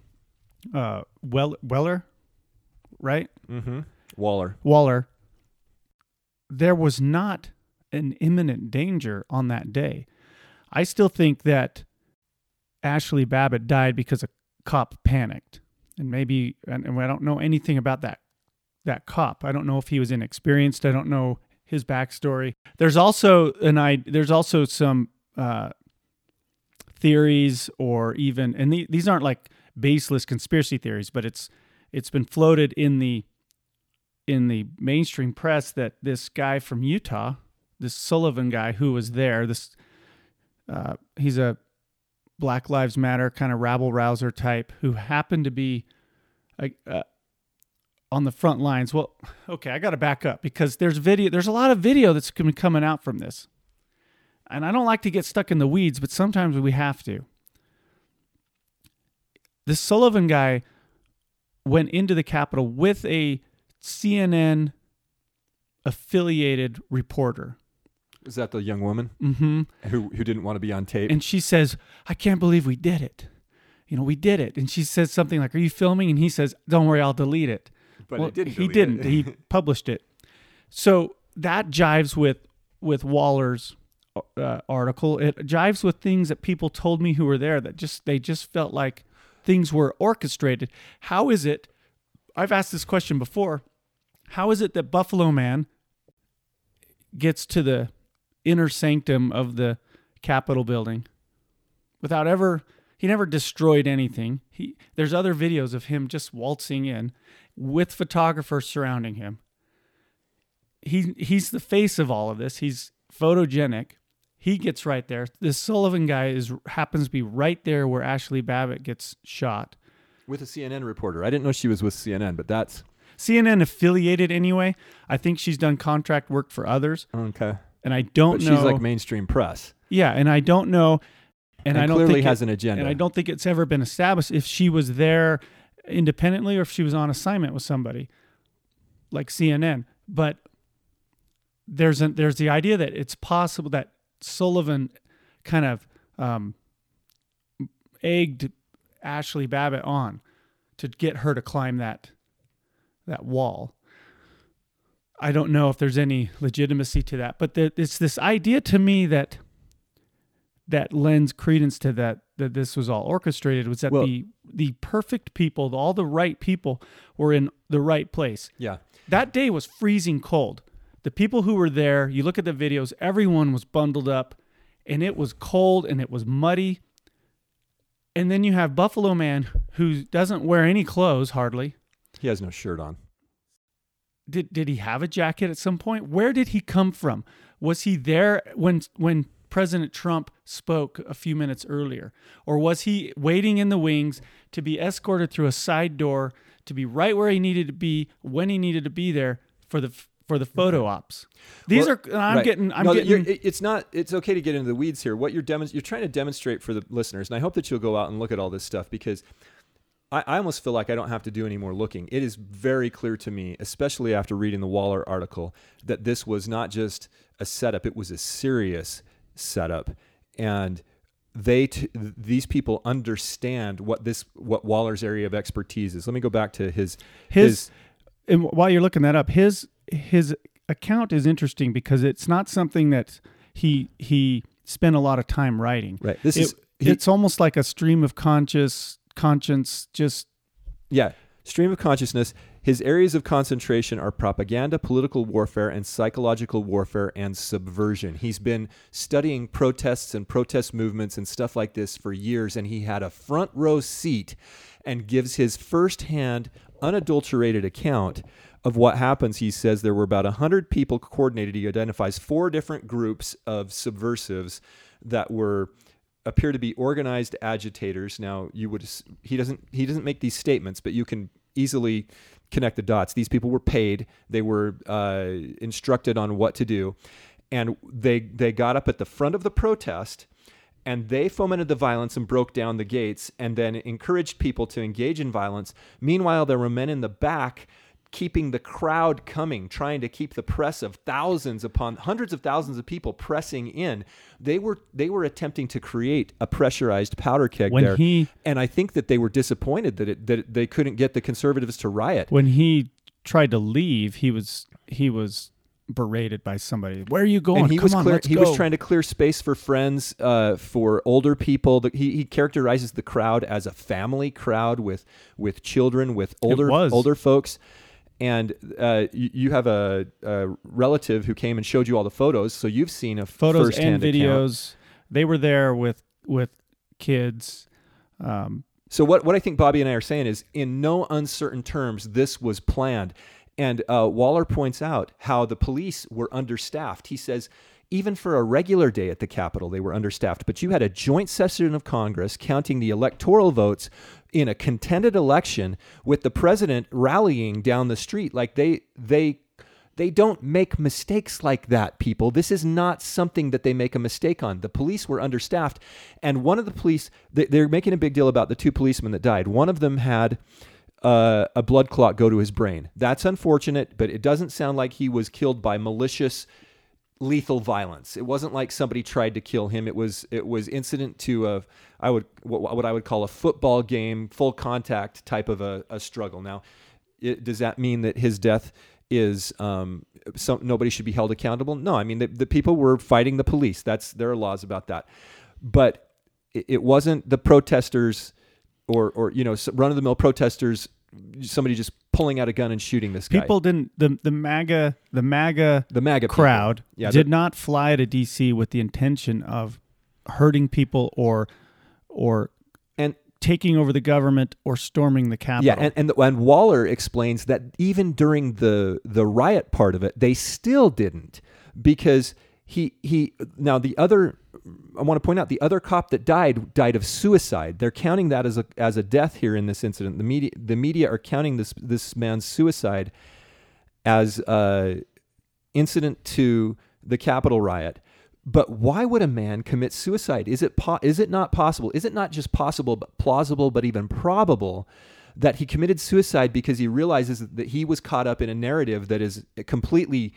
uh, well, Weller, right? Mm-hmm. Waller. Waller, there was not an imminent danger on that day. I still think that Ashley Babbitt died because a cop panicked, and maybe and, and I don't know anything about that that cop. I don't know if he was inexperienced. I don't know his backstory. There's also an I. There's also some uh, theories, or even and the, these aren't like baseless conspiracy theories, but it's it's been floated in the in the mainstream press that this guy from Utah, this Sullivan guy who was there, this uh, he's a Black Lives Matter kind of rabble rouser type who happened to be uh, on the front lines. Well, okay, I got to back up because there's video. There's a lot of video that's been coming out from this, and I don't like to get stuck in the weeds, but sometimes we have to. This Sullivan guy went into the Capitol with a CNN affiliated reporter. Is that the young woman hmm who who didn't want to be on tape? And she says, I can't believe we did it. You know, we did it. And she says something like, Are you filming? And he says, Don't worry, I'll delete it. but well, didn't. he didn't. it. he published it. So that jives with with Waller's uh, article. It jives with things that people told me who were there that just they just felt like things were orchestrated. How is it? I've asked this question before. How is it that Buffalo Man gets to the inner sanctum of the Capitol building without ever he never destroyed anything. He there's other videos of him just waltzing in with photographers surrounding him. He he's the face of all of this. He's photogenic. He gets right there. This Sullivan guy is happens to be right there where Ashley Babbitt gets shot. with a CNN reporter. I didn't know she was with CNN, but that's CNN affiliated anyway. I think she's done contract work for others, okay. And I don't But know. she's like mainstream press, yeah, and I don't know, and, and, I don't clearly think has it- an agenda. and I don't think it's ever been established if she was there independently or if she was on assignment with somebody like CNN. But there's a, there's the idea that it's possible that Sullivan kind of um, egged Ashley Babbitt on to get her to climb that that wall. I don't know if there's any legitimacy to that, but there, it's this idea to me that that lends credence to that that this was all orchestrated was that Well- the the perfect people, all the right people were in the right place. yeah. That day was freezing cold. The people who were there, you look at the videos, everyone was bundled up and it was cold and it was muddy. And then you have Buffalo Man who doesn't wear any clothes hardly. He has no shirt on. Did did he have a jacket at some point? Where did he come from? Was he there when when President Trump spoke a few minutes earlier? Or was he waiting in the wings to be escorted through a side door to be right where he needed to be when he needed to be there for the for the photo ops. These Well, are I'm Right. getting I'm no, getting it's not. It's okay to get into the weeds here. What you're demon- you're trying to demonstrate for the listeners, and I hope that you'll go out and look at all this stuff because I, I almost feel like I don't have to do any more looking. It is very clear to me, especially after reading the Waller article, that this was not just a setup; it was a serious setup, and they t- these people understand what this what Waller's area of expertise is. Let me go back to his his and while you're looking that up, his his account is interesting because it's not something that he he spent a lot of time writing. right. This It- is he- it's almost like a stream of conscious conscience just Yeah, stream of consciousness. His areas of concentration are propaganda, political warfare, and psychological warfare and subversion. He's been studying protests and protest movements and stuff like this for years, and he had a front row seat and gives his firsthand, unadulterated account of what happens. He says there were about 100 people coordinated. He identifies four different groups of subversives that were appear to be organized agitators. Now, you would he doesn't he doesn't make these statements, but you can easily connect the dots. These people were paid. They were uh, instructed on what to do, and they they got up at the front of the protest. And they fomented the violence and broke down the gates and then encouraged people to engage in violence. Meanwhile, there were men in the back keeping the crowd coming, trying to keep the press of thousands upon hundreds of thousands of people pressing in. They were they were attempting to create a pressurized powder keg When there, he- and I think that they were disappointed that it, that they couldn't get the conservatives to riot. when he tried to leave, he was he was berated by somebody. Where are you going? and he Come was on, clear, he go. was trying to clear space for friends, uh, for older people. The- He, he characterizes the crowd as a family crowd with with children, with older older folks. And uh, you, you have a, a relative who came and showed you all the photos, so you've seen a photos and firsthand account. videos. They were there with with kids. Um, So what, what I think Bobby and I are saying is, in no uncertain terms, this was planned. And uh, Waller points out how the police were understaffed. He says, even for a regular day at the Capitol, they were understaffed. But you had a joint session of Congress counting the electoral votes in a contended election with the president rallying down the street like they they they don't make mistakes like that, people. This is not something that they make a mistake on. The police were understaffed. And one of the police, they- they're making a big deal about the two policemen that died. One of them had uh, a blood clot go to his brain. That's unfortunate, but it doesn't sound like he was killed by malicious lethal violence. It wasn't like somebody tried to kill him. It was it was incident to a I would what, I would call a football game, full contact type of a, a struggle. Now, it, does that mean that his death is um, some, nobody should be held accountable? No, I mean the, the people were fighting the police. That's there are laws about that, but it, it wasn't the protesters or or you know run of the mill protesters. Somebody just pulling out a gun and shooting this guy. people didn't the the MAGA the MAGA the MAGA crowd Yeah, did not fly to DC with the intention of hurting people or or and taking over the government or storming the Capitol. Yeah, and and, and Waller explains that even during the the riot part of it, they still didn't because he he now the other I want to point out the other cop that died died of suicide. They're counting that as a as a death here in this incident. The media the media are counting this this man's suicide as a incident to the Capitol riot. But why would a man commit suicide? Is it po- is it not possible? Is it not just possible but plausible but even probable that he committed suicide because he realizes that he was caught up in a narrative that is completely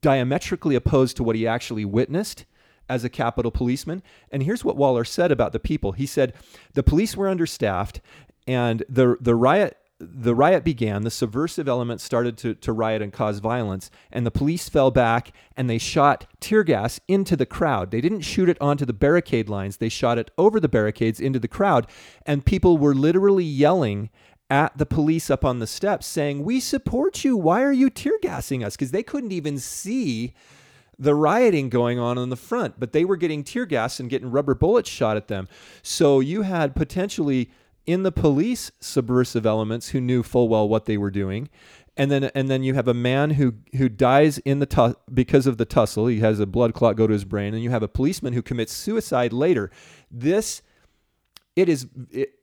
diametrically opposed to what he actually witnessed as a Capitol policeman. And here's what Waller said about the people. He said the police were understaffed and the the riot the riot began, the subversive elements started to, to riot and cause violence, and the police fell back and they shot tear gas into the crowd. They didn't shoot it onto the barricade lines, they shot it over the barricades into the crowd, and people were literally yelling at the police up on the steps saying, We support you. Why are you tear gassing us? Because they couldn't even see the rioting going on in the front, but they were getting tear gas and getting rubber bullets shot at them. So you had potentially in the police subversive elements who knew full well what they were doing. And then, and then you have a man who who dies in the tu- because of the tussle. He has a blood clot go to his brain, and you have a policeman who commits suicide later. This, it is, it,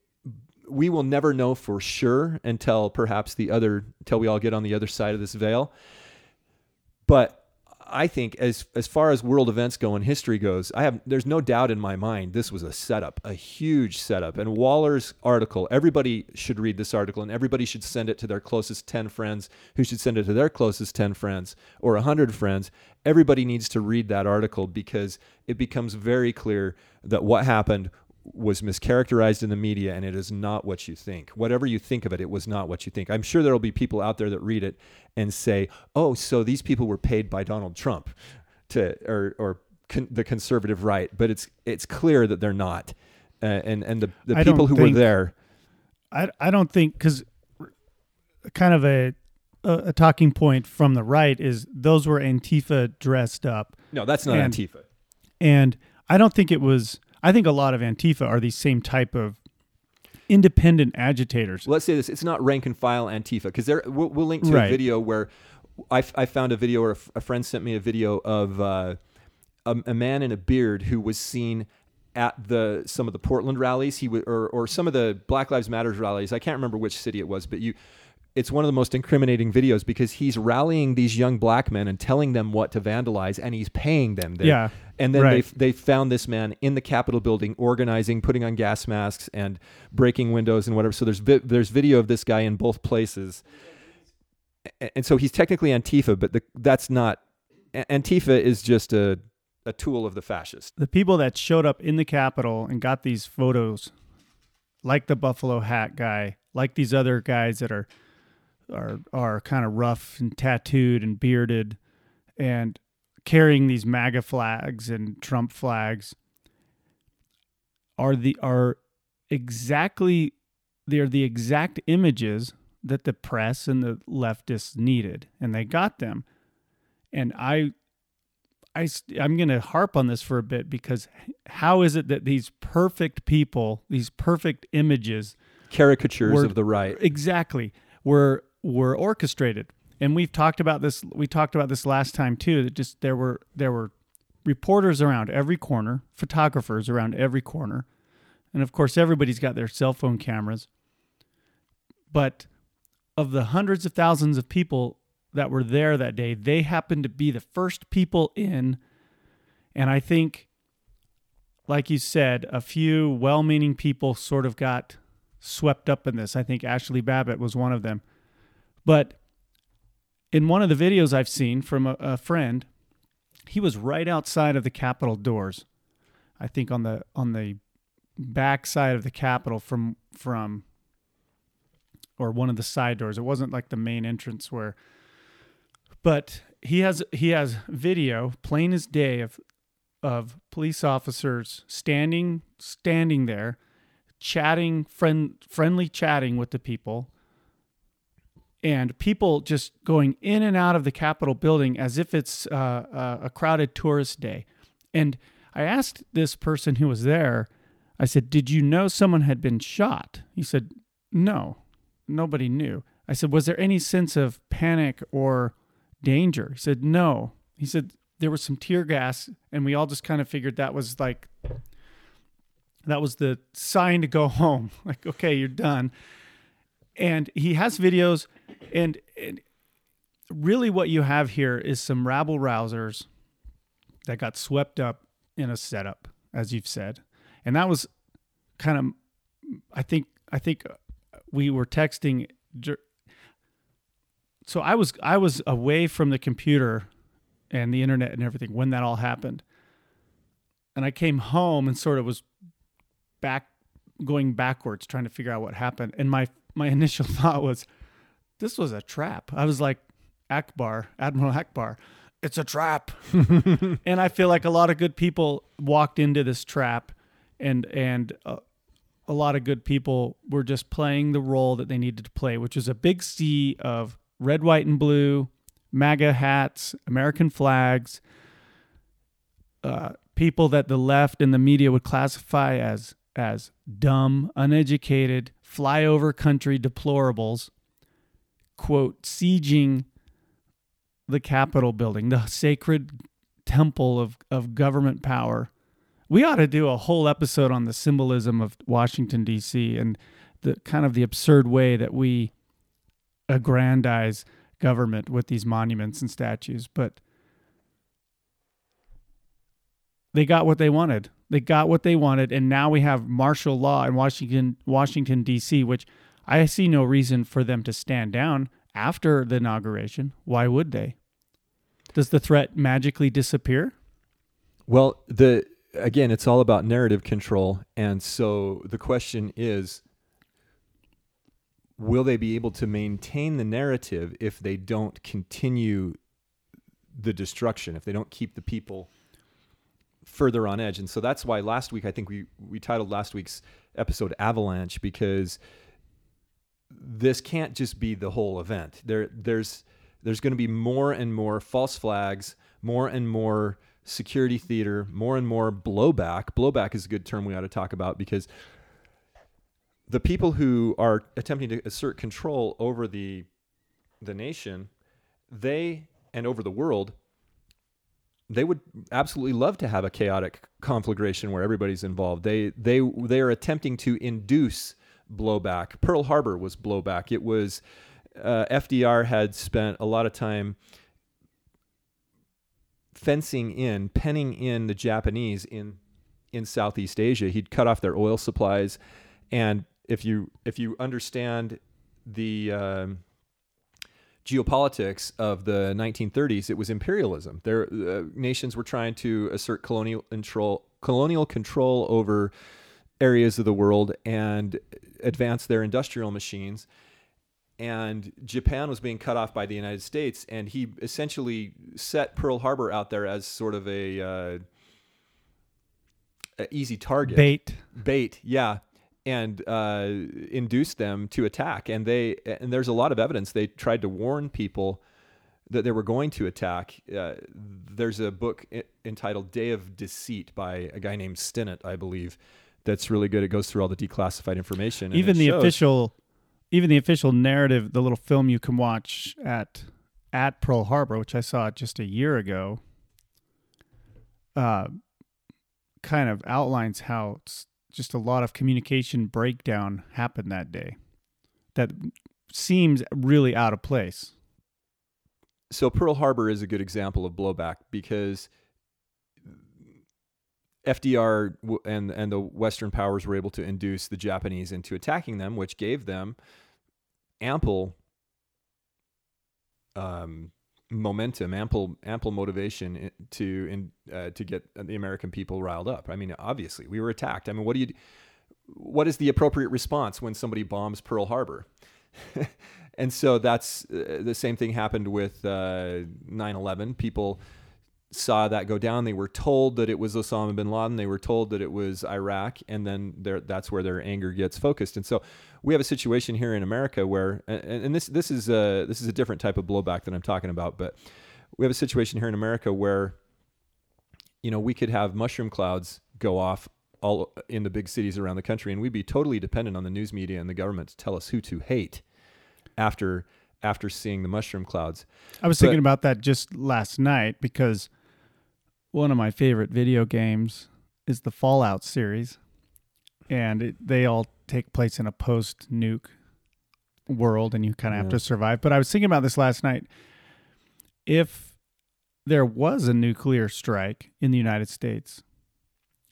we will never know for sure until perhaps the other, until we all get on the other side of this veil but I think as as far as world events go and history goes, I have there's no doubt in my mind this was a setup, a huge setup. And Waller's article, everybody should read this article and everybody should send it to their closest 10 friends who should send it to their closest 10 friends or 100 friends. Everybody needs to read that article because it becomes very clear that what happened was mischaracterized in the media and it is not what you think. Whatever you think of it, it was not what you think. I'm sure there will be people out there that read it and say, "Oh, so these people were paid by Donald Trump to or or con- the conservative right." But it's it's clear that they're not. Uh, and and the the I people who were there I I don't think because kind of a, a a talking point from the right is those were Antifa dressed up, No, that's not And- Antifa. and I don't think it was. I think a lot of Antifa are these same type of independent agitators. let's say this it's not rank and file antifa because there we'll, we'll link to a video where I, f- I found a video or a, f- a friend sent me a video of uh, a, a man in a beard who was seen at the some of the Portland rallies. He w- or or some of the Black Lives Matters rallies. I can't remember which city it was but you it's one of the most incriminating videos because he's rallying these young black men and telling them what to vandalize and he's paying them They're- Yeah, and then right. they they found this man in the Capitol building organizing, putting on gas masks and breaking windows and whatever. So there's vi- there's video of this guy in both places, and so he's technically Antifa, but the, that's not. Antifa is just a a tool of the fascist. the people that showed up in the Capitol and got these photos, like the Buffalo Hat guy, like these other guys that are are are kind of rough and tattooed and bearded, and carrying these MAGA flags and Trump flags, are the are exactly they're the exact images that the press and the leftists needed, and they got them. And i i i'm going to harp on this for a bit because how is it that these perfect people, these perfect images, Caricatures Word- of the right. exactly, were were orchestrated? And we've talked about this. We talked about this last time too. That just there were there were reporters around every corner, photographers around every corner, and of course everybody's got their cell phone cameras. But of the hundreds of thousands of people that were there that day, they happened to be the first people in. And I think, like you said, a few well meaning people sort of got swept up in this. I think Ashley Babbitt was one of them. But in one of the videos I've seen from a, a friend, he was right outside of the Capitol doors. I think on the on the back side of the Capitol from from or one of the side doors. It wasn't like the main entrance where but he has he has video plain as day of of police officers standing standing there chatting friend friendly chatting with the people and people just going in and out of the capitol building as if it's uh, uh, a crowded tourist day. And i asked this person who was there i said did you know someone had been shot? He said no nobody knew. I said was there any sense of panic or danger? He said no. He said there was some tear gas and we all just kind of figured that was like that was the sign to go home. Like okay you're done and he has videos and, and really what you have here is some rabble rousers that got swept up in a setup as you've said. And that was kind of i think i think we were texting so i was i was away from the computer and the internet and everything when that all happened. And i came home and sort of was back going backwards trying to figure out what happened. And my my initial thought was this was a trap. I was like Ackbar admiral Ackbar it's a trap. And i feel like a lot of good people walked into this trap and and uh, a lot of good people were just playing the role that they needed to play which was a big sea of red white and blue maga hats american flags uh, people that the left and the media would classify as as dumb, uneducated, flyover country deplorables, quote, sieging the Capitol building, the sacred temple of, of government power. We ought to do a whole episode on the symbolism of Washington, D.C., and the kind of the absurd way that we aggrandize government with these monuments and statues, but they got what they wanted. They got what they wanted, and now we have martial law in Washington, Washington D.C., which I see no reason for them to stand down after the inauguration. Why would they? Does the threat magically disappear? Well, the again, it's all about narrative control, and so the question is, will they be able to maintain the narrative if they don't continue the destruction? If they don't keep the people further on edge? And so that's why last week I think we we titled last week's episode "Avalanche" because this can't just be the whole event. There, there's there's going to be more and more false flags, more and more security theater, more and more blowback. Blowback is a good term we ought to talk about because the people who are attempting to assert control over the the nation, they and over the world, they would absolutely love to have a chaotic conflagration where everybody's involved. They they they are attempting to induce blowback. Pearl Harbor was blowback. It was uh, FDR had spent a lot of time fencing in, penning in the Japanese in in Southeast Asia. He'd cut off their oil supplies, and if you if you understand the um, geopolitics of the 1930s, it was imperialism. Their uh, nations were trying to assert colonial control colonial control over areas of the world and advance their industrial machines. And Japan was being cut off by the United States, and he essentially set Pearl Harbor out there as sort of a, uh, a easy target Bait. bait yeah and uh, induced them to attack. And they and there's a lot of evidence. They tried to warn people that they were going to attack. Uh, there's a book i- entitled day of deceit by a guy named stinnett i believe that's really good. It goes through all the declassified information and even the shows- official even the official narrative the little film you can watch at at pearl harbor which i saw just a year ago uh kind of outlines how just a lot of communication breakdown happened that day that seems really out of place. So Pearl Harbor is a good example of blowback because FDR and and the Western powers were able to induce the Japanese into attacking them, which gave them ample um, momentum, ample ample motivation to in, uh, to get the American people riled up. I mean, obviously, we were attacked. I mean, what do you? What is the appropriate response when somebody bombs Pearl Harbor? and so that's uh, the same thing happened with uh, 9/11. People saw that go down. They were told that it was Osama bin Laden. They were told that it was Iraq, and then that's where their anger gets focused. And so we have a situation here in America where, and, and this this is a this is a different type of blowback that I'm talking about, but we have a situation here in America where, you know, we could have mushroom clouds go off all in the big cities around the country, and we'd be totally dependent on the news media and the government to tell us who to hate after after seeing the mushroom clouds. I was But- thinking about that just last night because one of my favorite video games is the Fallout series, and it, they all take place in a post nuke world, and you kind of have to survive. But I was thinking about this last night. If there was a nuclear strike in the United States,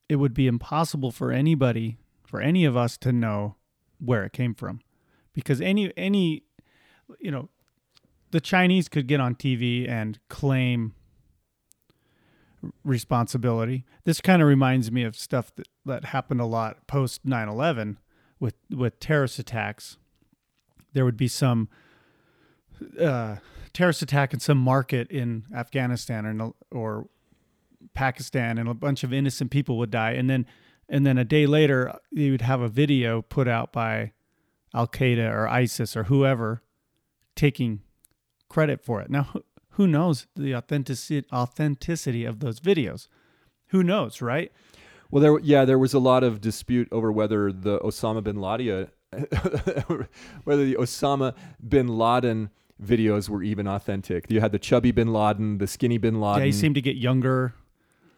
it would be impossible for anybody, for any of us, to know where it came from, because any any, you know, the Chinese could get on TV and claim responsibility. This kind of reminds me of stuff that, that happened a lot post 9/11 with with terrorist attacks. There would be some uh, terrorist attack in some market in Afghanistan or or Pakistan, and a bunch of innocent people would die, and then and then a day later you would have a video put out by Al Qaeda or ISIS or whoever taking credit for it. Now, who- knows the authenticity authenticity of those videos? Who knows, right? Well, there, yeah, there was a lot of dispute over whether the Osama bin Laden, whether the Osama bin Laden videos were even authentic. You had the chubby bin Laden, the skinny bin Laden. Yeah, he seemed to get younger.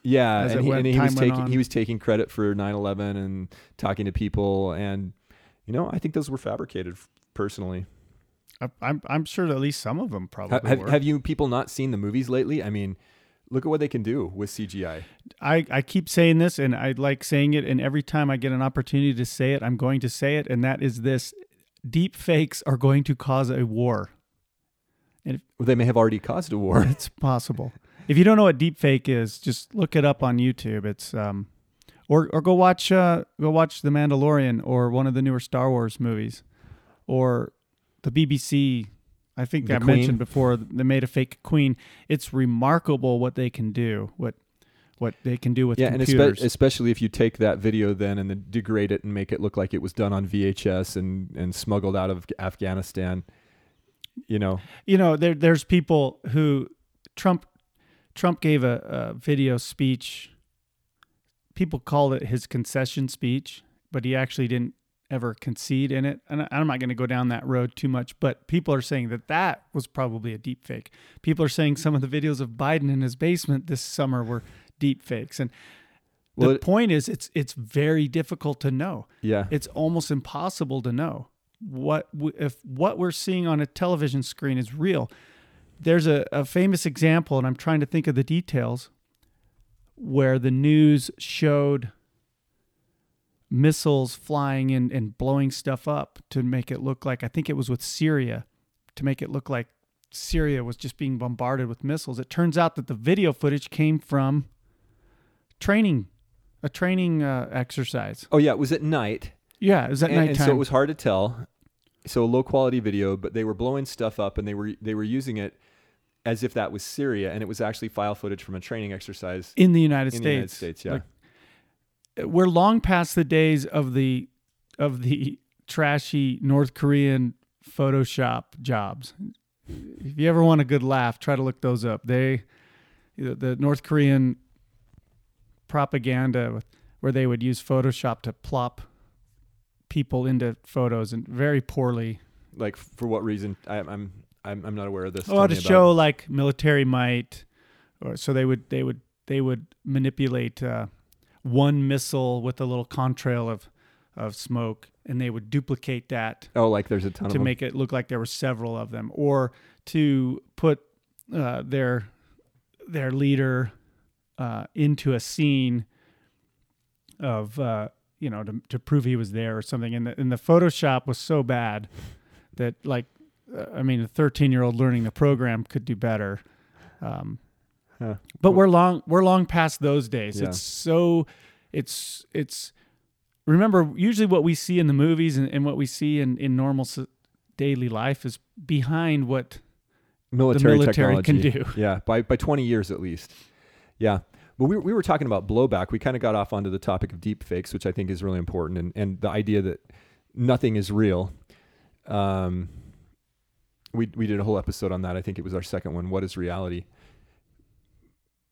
yeah, and, he, went- and he was taking on. he was taking credit for 9/11 and talking to people, and you know, I think those were fabricated. Personally, I- I'm I'm sure that at least some of them probably Ha- have, were. have you people not seen the movies lately? I mean, look at what they can do with CGI. I, I keep saying this and I like saying it and every time I get an opportunity to say it, I'm going to say it, and that is this deep fakes are going to cause a war. Well, they may have already caused a war. It's possible. If you don't know what deep fake is, just look it up on YouTube. It's um or or go watch uh go watch The Mandalorian or one of the newer Star Wars movies. Or the BBC I think The I Queen. mentioned before they made a fake queen. It's remarkable what they can do. What what they can do with yeah, and computers. espe- especially if you take that video then and then degrade it and make it look like it was done on VHS and and smuggled out of Afghanistan. You know, you know there there's people who Trump Trump gave a, a video speech. People called it his concession speech, but he actually didn't ever concede in it. And I'm not going to go down that road too much, but people are saying that that was probably a deep fake. People are saying some of the videos of Biden in his basement this summer were deep fakes. And the it- point is it's it's very difficult to know yeah. it's almost impossible to know what if what we're seeing on a television screen is real. There's a, a famous example, and I'm trying to think of the details, where the news showed missiles flying in and blowing stuff up to make it look like I think it was with Syria, to make it look like Syria was just being bombarded with missiles. It turns out that the video footage came from training, a training uh, exercise. oh yeah, it was at night. Yeah, it was at and, and so it was hard to tell. So a low quality video, but they were blowing stuff up and they were they were using it as if that was Syria, and it was actually file footage from a training exercise in the United in States. the United States. Yeah, Like, we're long past the days of the of the trashy North Korean Photoshop jobs. If you ever want a good laugh, try to look those up. They the North Korean propaganda where they would use Photoshop to plop people into photos and very poorly. like for what reason? I, I'm I'm I'm not aware of this. Oh, to show like military might, or so they would they would they would manipulate uh, one missile with a little contrail of of smoke, and they would duplicate that. Oh, like there's a ton to of them. make it look like there were several of them, or to put uh, their their leader uh, into a scene of uh, you know to, to prove he was there or something. And the and the Photoshop was so bad that like uh, I mean a 13 year old learning the program could do better. Um, Huh. but we're long we're long past those days. Yeah. It's so it's it's remember usually what we see in the movies and, and what we see in in normal s- daily life is behind what military, military can do. Yeah, by by 20 years at least. Yeah. But we, we were talking about blowback. We kind of got off onto the topic of deep fakes, which I think is really important, and, and the idea that nothing is real. Um, we we did a whole episode on that. I think it was our second one. What is reality?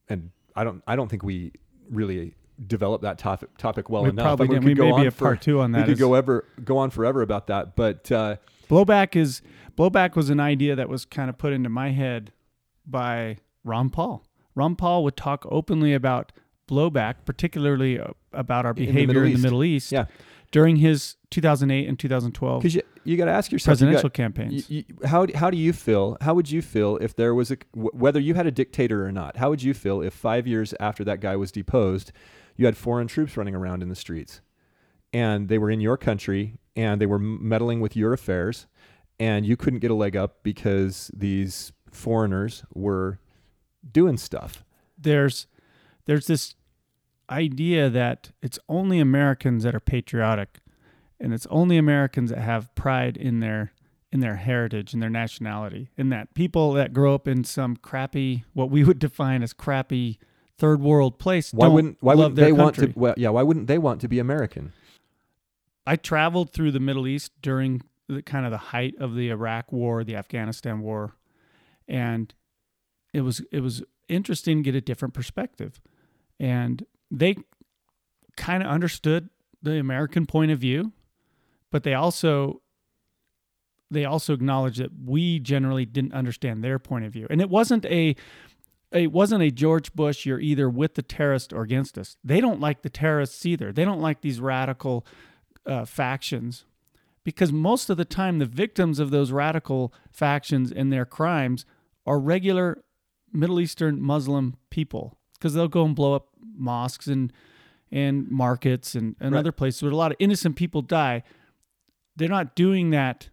And I don't I don't think we really developed that topic topic well we enough. probably mean, didn't. we We could go maybe on a for- part two on that. We could go ever go on forever about that, but uh, blowback is blowback was an idea that was kind of put into my head by Ron Paul. Ron Paul would talk openly about blowback, particularly uh, about our In the behavior Middle in the East. Middle East Yeah. During his 2008 and 2012 because you you got to ask yourself, you got- presidential campaigns. You, you, how how do you feel? How would you feel if there was a whether you had a dictator or not? How would you feel if five years after that guy was deposed, you had foreign troops running around in the streets, and they were in your country and they were meddling with your affairs, and you couldn't get a leg up because these foreigners were doing stuff. there's there's this idea that it's only Americans that are patriotic and it's only Americans that have pride in their in their heritage and their nationality and that people that grow up in some crappy what we would define as crappy third world place Why don't wouldn't why wouldn't they want to? Well, yeah, why wouldn't they want to be American? I traveled through the Middle East during the kind of the height of the Iraq war, the Afghanistan war, and it was it was interesting to get a different perspective. And they kind of understood the American point of view, but they also they also acknowledged that we generally didn't understand their point of view. And it wasn't a it wasn't a George Bush, you're either with the terrorists or against us. They don't like the terrorists either. They don't like these radical uh, factions, because most of the time the victims of those radical factions and their crimes are regular Middle Eastern Muslim people because they'll go and blow up mosques and and markets and, and Right. other places where a lot of innocent people die. They're not doing that.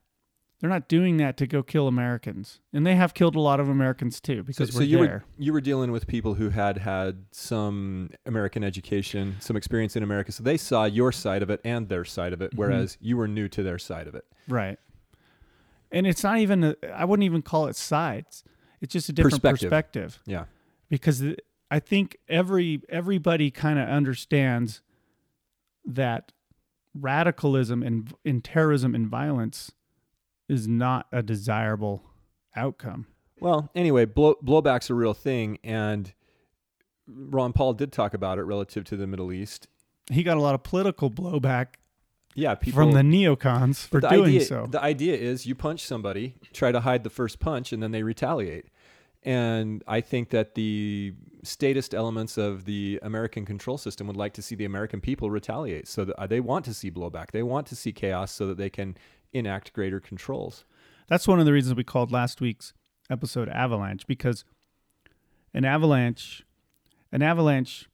They're not doing that to go kill Americans, and they have killed a lot of Americans too because so we're you there. were you were dealing with people who had had some American education, some experience in America, so they saw your side of it and their side of it, Mm-hmm. whereas you were new to their side of it. Right. And it's not even, a, I wouldn't even call it sides. It's just a different Perspective. perspective, Yeah, because I think every everybody kind of understands that radicalism and, and terrorism and violence is not a desirable outcome. Well, anyway, blow, blowback's a real thing, and Ron Paul did talk about it relative to the Middle East. He got a lot of political blowback Yeah, people from the neocons for doing idea, so. The idea is you punch somebody, try to hide the first punch, and then they retaliate. And I think that the statist elements of the American control system would like to see the American people retaliate. So uh, they want to see blowback. They want to see chaos so that they can enact greater controls. That's one of the reasons we called last week's episode Avalanche because an avalanche, an avalanche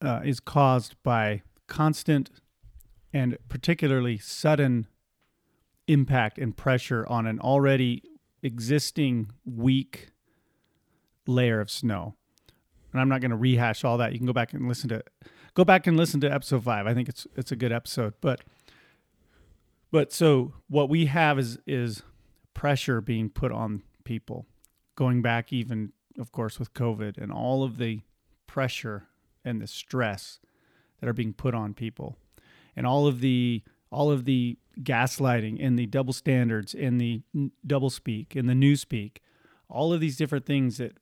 uh, is caused by constant and particularly sudden impact and pressure on an already existing weak layer of snow. And I'm not going to rehash all that. You can go back and listen to go back and listen to episode 5. I think it's it's a good episode, but but so what we have is is pressure being put on people, going back even of course with COVID and all of the pressure and the stress that are being put on people, and all of the all of the gaslighting and the double standards and the double speak and the new speak, all of these different things that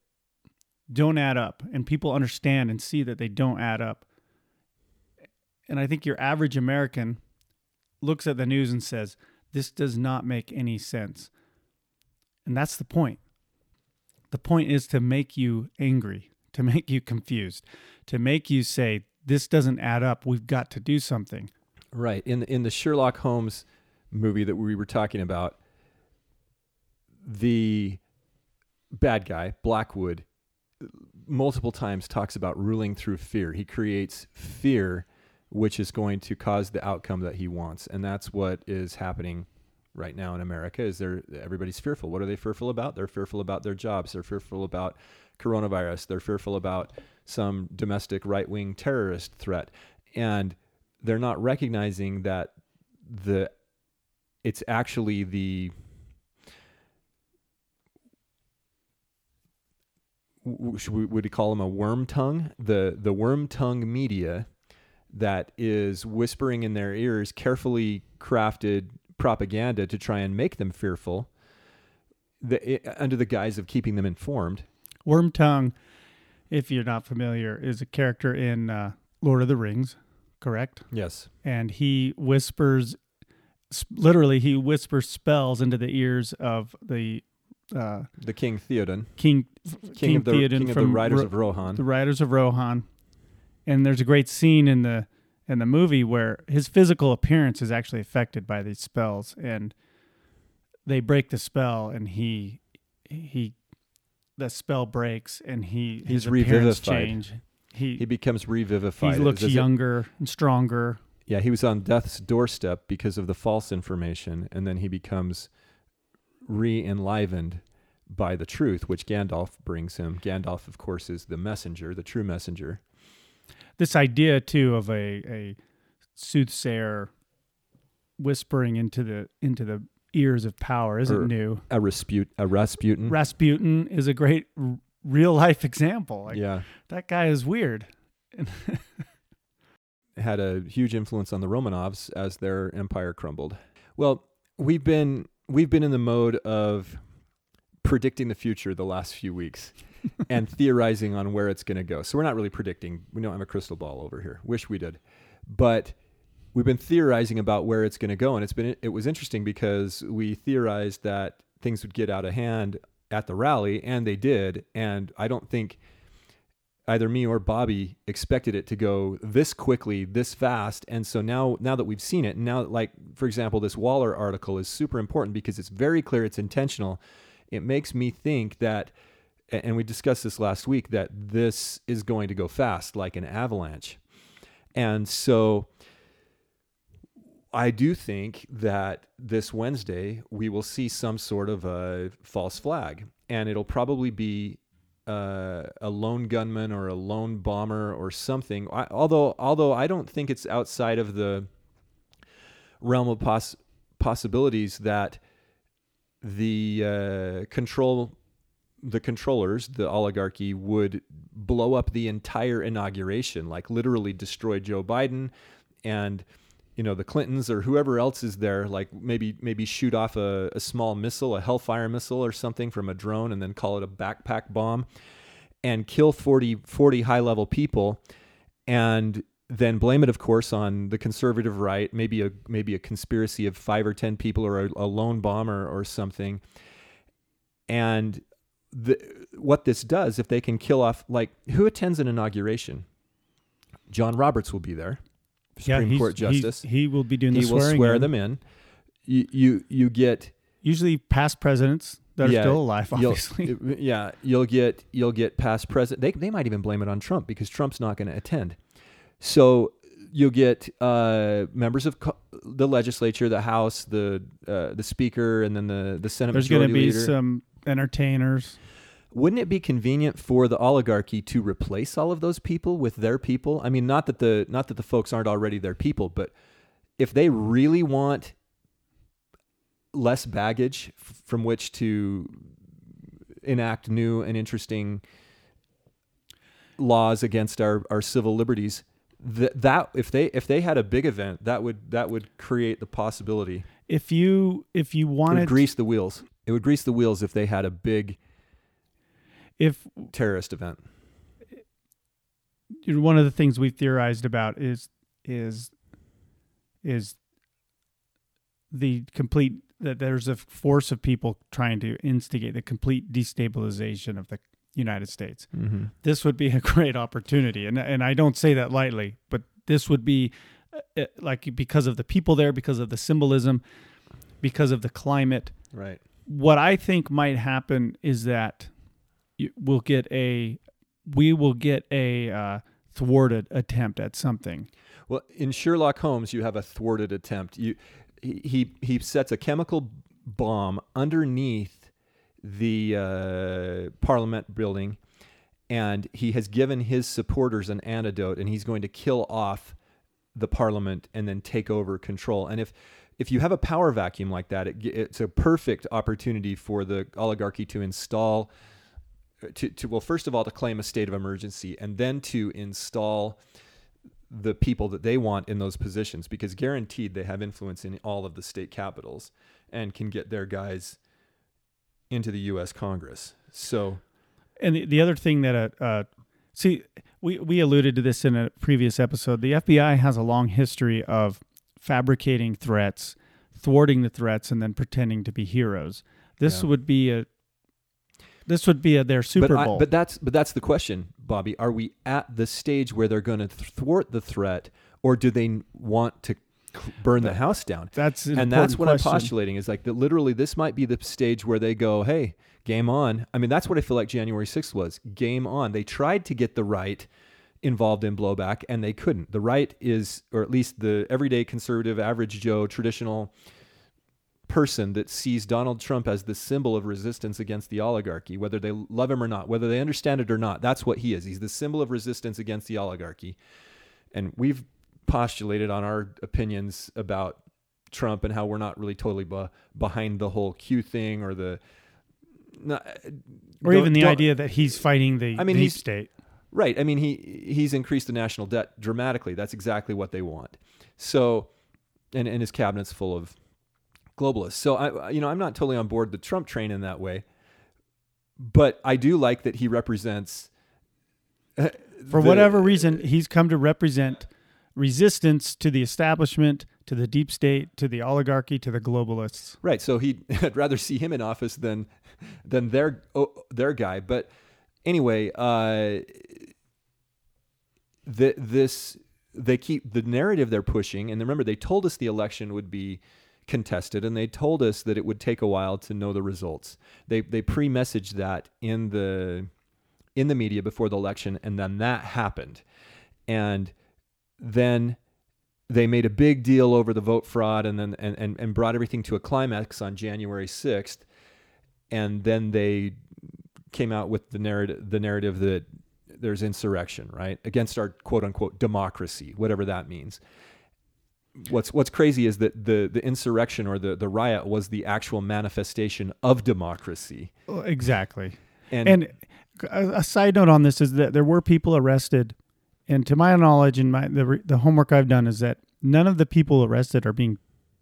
don't add up, and people understand and see that they don't add up. And I think your average American looks at the news and says, This does not make any sense. And that's the point. The point is to make you angry, to make you confused, to make you say, This doesn't add up. We've got to do something. Right. In in the Sherlock Holmes movie that we were talking about, the bad guy, Blackwood, multiple times talks about ruling through fear. He creates fear which is going to cause the outcome that he wants. And that's what is happening right now in America is there everybody's fearful. What are they fearful about? They're fearful about their jobs. They're fearful about coronavirus. They're fearful about some domestic right-wing terrorist threat. And they're not recognizing that the it's actually the should we, would we call them a worm tongue? The the worm tongue media that is whispering in their ears carefully crafted propaganda to try and make them fearful the, i under the guise of keeping them informed. Worm tongue if you're not familiar, is a character in uh, Lord of the Rings, correct? yes And he whispers, literally, he whispers spells into the ears of the uh, the king theoden king, king, King of the Theoden king of the riders Ro- of rohan the Riders of Rohan. And there's a great scene in the in the movie where his physical appearance is actually affected by these spells, and they break the spell, and he he the spell breaks, and he He's his appearance revivified. change. He he becomes revivified he looks younger and stronger. Yeah, he was on death's doorstep because of the false information, and then he becomes re enlivened by the truth, which Gandalf brings him. Gandalf, of course, is the messenger, the true messenger. This idea too of a a soothsayer whispering into the into the ears of power isn't Or- new. A, Rasput- a Rasputin. Rasputin is a great real life example. Like, yeah, that guy is weird. had a huge influence on the Romanovs as their empire crumbled. Well, we've been we've been in the mode of predicting the future the last few weeks and theorizing on where it's going to go. So we're not really predicting. We don't have a crystal ball over here. Wish we did. But we've been theorizing about where it's going to go and it's been it was interesting because we theorized that things would get out of hand at the rally and they did and I don't think either me or Bobby expected it to go this quickly, this fast. And so now, now that we've seen it, and now, like, for example, this Waller article is super important because it's very clear it's intentional. It makes me think that, and we discussed this last week, that this is going to go fast like an avalanche. And so I do think that this Wednesday we will see some sort of a false flag, and it'll probably be uh, a lone gunman or a lone bomber or something. I, although, although I don't think it's outside of the realm of poss- possibilities that the uh, control the controllers, the oligarchy, would blow up the entire inauguration, like literally destroy Joe Biden and you know the Clintons or whoever else is there, like maybe maybe shoot off a, a small missile, a Hellfire missile or something from a drone, and then call it a backpack bomb, and kill 40, 40 high level people, and then blame it, of course, on the conservative right, maybe a maybe a conspiracy of five or ten people or a, a lone bomber or something, and the, what this does, if they can kill off, like who attends an inauguration? John Roberts will be there, Supreme he's- Court Justice. he will be doing the he will swear in. them in. You you you get Usually past presidents that are still alive, you'll- obviously. yeah, you'll get you'll get past president. They they might even blame it on Trump because Trump's not going to attend. So you'll get uh, members of co- the legislature, the House, the uh, the Speaker, and then the the Senate There's going to be Leader. some entertainers. Wouldn't it be convenient for the oligarchy to replace all of those people with their people? I mean, not that the not that the folks aren't already their people, but if they really want less baggage f- from which to enact new and interesting laws against our, our civil liberties, th- that if they if they had a big event, that would that would create the possibility. If you if you It would wanted grease the wheels. It would grease the wheels if they had a big if terrorist event. one of the things we've theorized about is is is the complete that there's a force of people trying to instigate the complete destabilization of the United States. Mm-hmm. This would be a great opportunity, and and I don't say that lightly, but this would be uh, uh, like because of the people there, because of the symbolism, because of the climate. Right. What I think might happen is that we'll get a we will get a uh, thwarted attempt at something. Well, in Sherlock Holmes, you have a thwarted attempt. You, he, he, sets a chemical bomb underneath the uh, Parliament building, and he has given his supporters an antidote, and he's going to kill off the Parliament and then take over control. And if if you have a power vacuum like that, it, it's a perfect opportunity for the oligarchy to install to, to well first of all to claim a state of emergency and then to install the people that they want in those positions because guaranteed they have influence in all of the state capitals and can get their guys into the US Congress. So And the, the other thing that uh, uh see we we alluded to this in a previous episode. The FBI has a long history of fabricating threats, thwarting the threats, and then pretending to be heroes. This Yeah. would be a this would be a, their Super but, I- Bowl. but that's but that's the question, Bobby. Are we at the stage where they're going to thwart the threat or do they want to burn the house down? that's an and that's what question. I'm postulating is like that literally this might be the stage where they go, hey, game on. I mean, that's what I feel like January 6th was game on. They tried to get the right involved in blowback and they couldn't. The right is, or at least the everyday conservative, average Joe, traditional person that sees Donald Trump as the symbol of resistance against the oligarchy, whether they love him or not, whether they understand it or not. That's what he is. He's the symbol of resistance against the oligarchy. And we've postulated on our opinions about Trump and how we're not really totally be- behind the whole Q thing or the not, or even the idea that he's fighting the I mean, deep state. Right. I mean, he he's increased the national debt dramatically. That's exactly what they want. So, and and his cabinet's full of globalists. So I you know I'm not totally on board the Trump train in that way, but I do like that he represents. uh, For the- whatever reason, he's come to represent resistance to the establishment, to the deep state, to the oligarchy, to the globalists. Right. So he I'd rather see him in office than than their oh, their guy. But anyway, uh, the, this they keep the narrative they're pushing, and remember they told us the election would be contested, and they told us that it would take a while to know the results. They they pre-messaged that in the in the media before the election, and then that happened, and then they made a big deal over the vote fraud, and then and, and, and brought everything to a climax on January sixth, and then they came out with the narrative the narrative that there's insurrection, right, against our quote unquote democracy, whatever that means. What's what's crazy is that the the insurrection or the the riot was the actual manifestation of democracy. Oh, exactly. And, And a, a side note on this is that there were people arrested, and to my knowledge, and my the the homework I've done is that none of the people arrested are being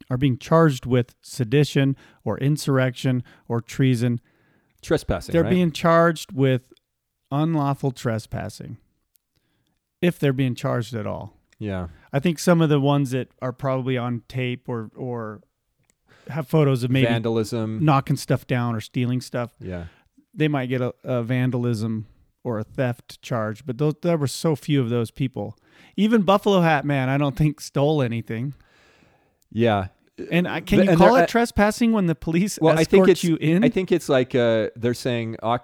are being charged with sedition or insurrection or treason. trespassing. They're right? being charged with unlawful trespassing, if they're being charged at all. Yeah. I think some of the ones that are probably on tape or or have photos of maybe vandalism. knocking stuff down or stealing stuff, Yeah. they might get a, a vandalism or a theft charge. But those, there were so few of those people. Even Buffalo Hat Man, I don't think stole anything. Yeah. And I, can And you call they're- it trespassing when the police Well, I think it's you in? I think it's like uh, they're saying uh,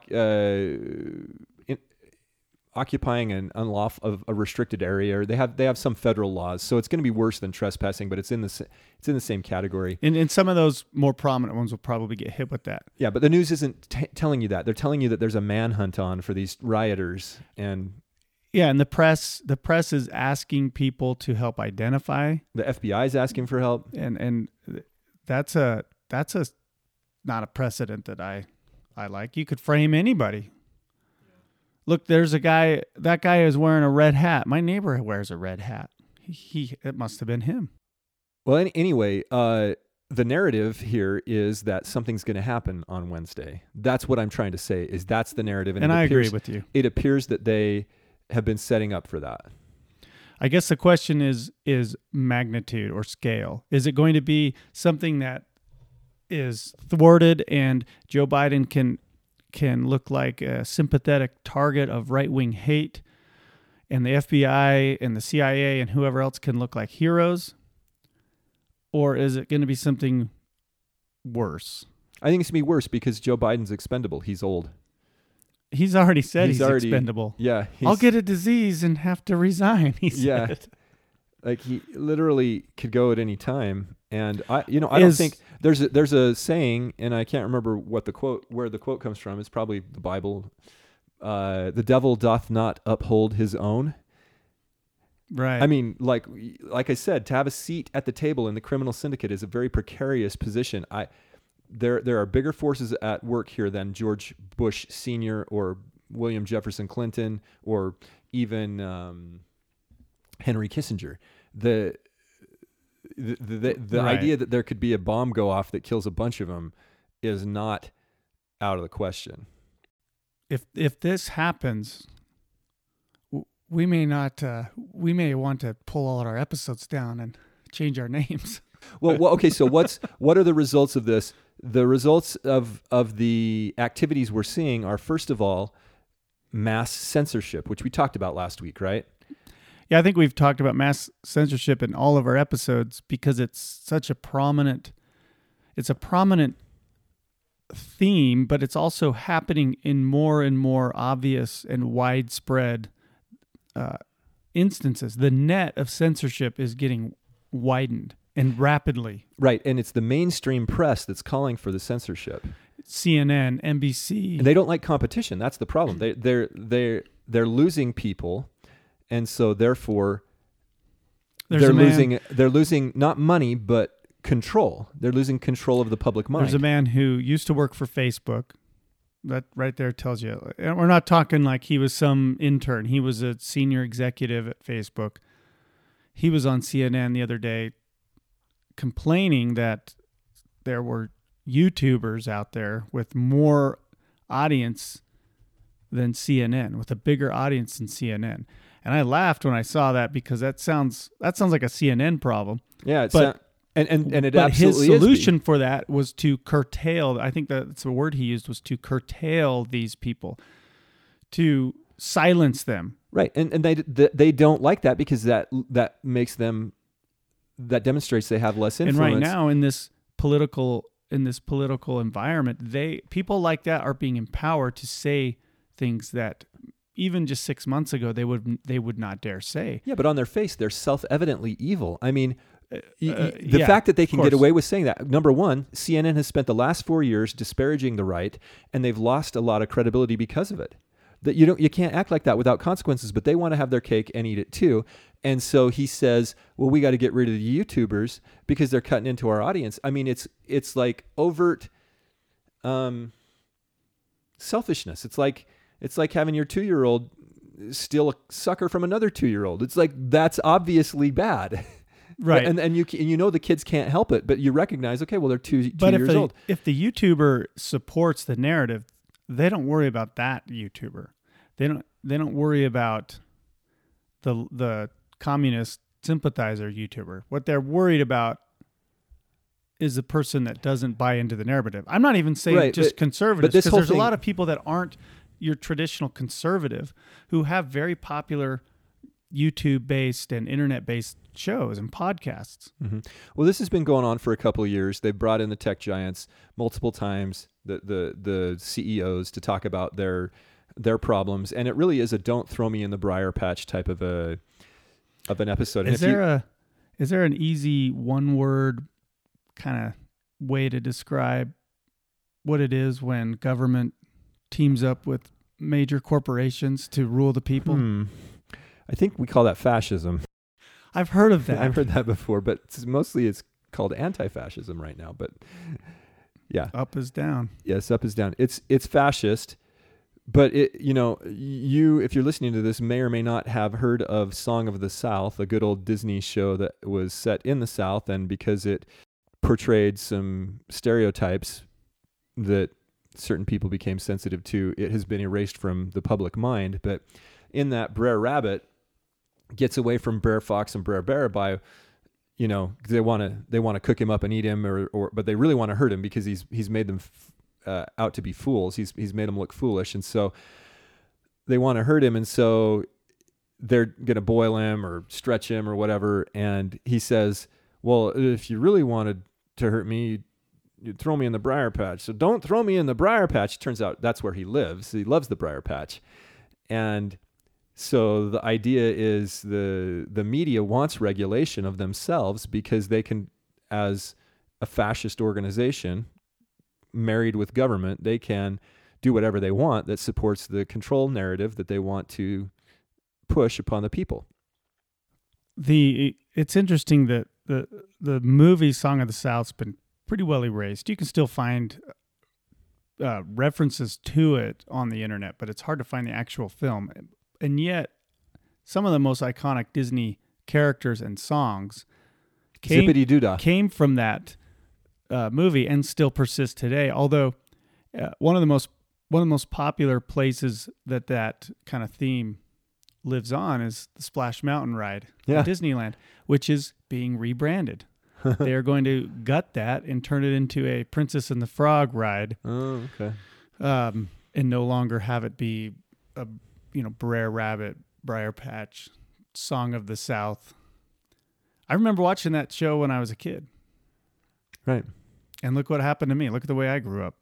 occupying an unlawful a restricted area. Or they have they have some federal laws, so it's going to be worse than trespassing, but it's in the it's in the same category. and, and some of those more prominent ones will probably get hit with that. Yeah, but the news isn't t- telling you that. They're telling you that there's a manhunt on for these rioters, and Yeah, and the press the press is asking people to help identify the FBI is asking for help. and and that's a that's a not a precedent that I I like. You could frame anybody. Look, there's a guy. That guy is wearing a red hat. My neighbor wears a red hat. He, he it must have been him. Well, any, anyway, uh, the narrative here is that something's going to happen on Wednesday. That's what I'm trying to say. Is that's the narrative, And, it I appears, agree with you. It appears that they have been setting up for that. I guess the question is is magnitude or scale. Is it going to be something that is thwarted and Joe Biden can can look like a sympathetic target of right-wing hate and the FBI and the CIA and whoever else can look like heroes? Or is it going to be something worse? I think it's going to be worse because Joe Biden's expendable. He's old. He's already said He's he's, already- expendable. Yeah. I'll get a disease and have to resign. He Yeah. said. like he literally could go at any time. And I, you know, I don't think there's a, there's a saying, and I can't remember what the quote, where the quote comes from. It's probably the Bible. Uh, the devil doth not uphold his own. Right. I mean, like like I said, to have a seat at the table in the criminal syndicate is a very precarious position. I there there are bigger forces at work here than George Bush Senior or William Jefferson Clinton or even um, Henry Kissinger. The the the, the Right. idea that there could be a bomb go off that kills a bunch of them is not out of the question. if if this happens, we may not. Uh, we may want to pull all our episodes down and change our names. Well, well, okay. So what's what are the results of this? The results of of the activities we're seeing are first of all mass censorship, which we talked about last week, right? Yeah, I think we've talked about mass censorship in all of our episodes because it's such a prominent. It's a prominent theme, but it's also happening in more and more obvious and widespread uh, instances. The net of censorship is getting widened and rapidly. Right, and it's the mainstream press that's calling for the censorship, CNN, NBC. and they don't like competition. That's the problem. They they're they're they're losing people, and so therefore There's they're a man- losing they're losing not money but control. They're losing control of the public mind. There's a man who used to work for Facebook. That right there tells you. And we're not talking like he was some intern. He was a senior executive at Facebook. He was on CNN the other day complaining that there were YouTubers out there with more audience than CNN, with a bigger audience than CNN. And I laughed when I saw that because that sounds that sounds like a CNN problem. yeah, it's but- and and and it but his solution for that was to curtail. I think that's the word he used was to curtail these people, to silence them. Right, and and they they they don't like that because that that makes them that demonstrates they have less influence. And right now in this political in this political environment, they people like that are being empowered to say things that even just six months ago they would they would not dare say. yeah, but on their face they're self-evidently evil. I mean, y- uh, the yeah, fact that they can get away with saying that. Number one, CNN has spent the last four years disparaging the right, and they've lost a lot of credibility because of it. That you don't you can't act like that without consequences, but they want to have their cake and eat it too. And so he says, "Well, we got to get rid of the YouTubers because they're cutting into our audience." I mean, it's it's like overt um, selfishness. It's like it's like having your two year old steal a sucker from another two year old. It's like that's obviously bad. Right. And and you and you know the kids can't help it, but you recognize okay, well they're two two but years the, old. if the YouTuber supports the narrative, they don't worry about that YouTuber. They don't they don't worry about the the communist sympathizer YouTuber. What they're worried about is the person that doesn't buy into the narrative. I'm not even saying Right, just but- conservatives because there's a lot of people that aren't your traditional conservative who have very popular YouTube based and internet based shows and podcasts. Mhm. Well, this has been going on for a couple of years. They've brought in the tech giants multiple times, the the the CEOs to talk about their their problems, and it really is a "don't throw me in the briar patch" type of a of an episode. And Is if you- there a is there an easy one word kind of way to describe what it is when government teams up with major corporations to rule the people? Hmm. I think we call that fascism. I've heard of that. I've heard that before, but it's mostly it's called anti-fascism right now. But yeah, Up is down. yes, up is down. It's it's fascist, but it you know you if you're listening to this may or may not have heard of Song of the South, a good old Disney show that was set in the South, and because it portrayed some stereotypes that certain people became sensitive to, it has been erased from the public mind. But in that, Brer Rabbit gets away from Brer Fox and Brer Bear by you know they want to they want to cook him up and eat him or, or but they really want to hurt him because he's he's made them f- uh, out to be fools. He's he's made them look foolish. And so they want to hurt him. And so they're going to boil him or stretch him or whatever. And he says well if you really wanted to hurt me you'd throw me in the briar patch. So don't throw me in the briar patch. Turns out that's where he lives. He loves the briar patch. And so the idea is the the media wants regulation of themselves because they can, as a fascist organization, married with government, they can do whatever they want that supports the control narrative that they want to push upon the people. The it's interesting that the the movie Song of the South's been pretty well erased. You can still find uh, references to it on the internet, but it's hard to find the actual film. And yet, some of the most iconic Disney characters and songs came came from that uh, movie and still persist today. Although uh, one of the most one of the most popular places that that kind of theme lives on is the Splash Mountain ride Yeah. at Disneyland, which is being rebranded. they are going to gut that and turn it into a Princess and the Frog ride, Oh, okay. um, and no longer have it be a you know Brer Rabbit, Briar Patch, Song of the South. I remember watching that show when I was a kid. Right. And look what happened to me. Look at the way I grew up.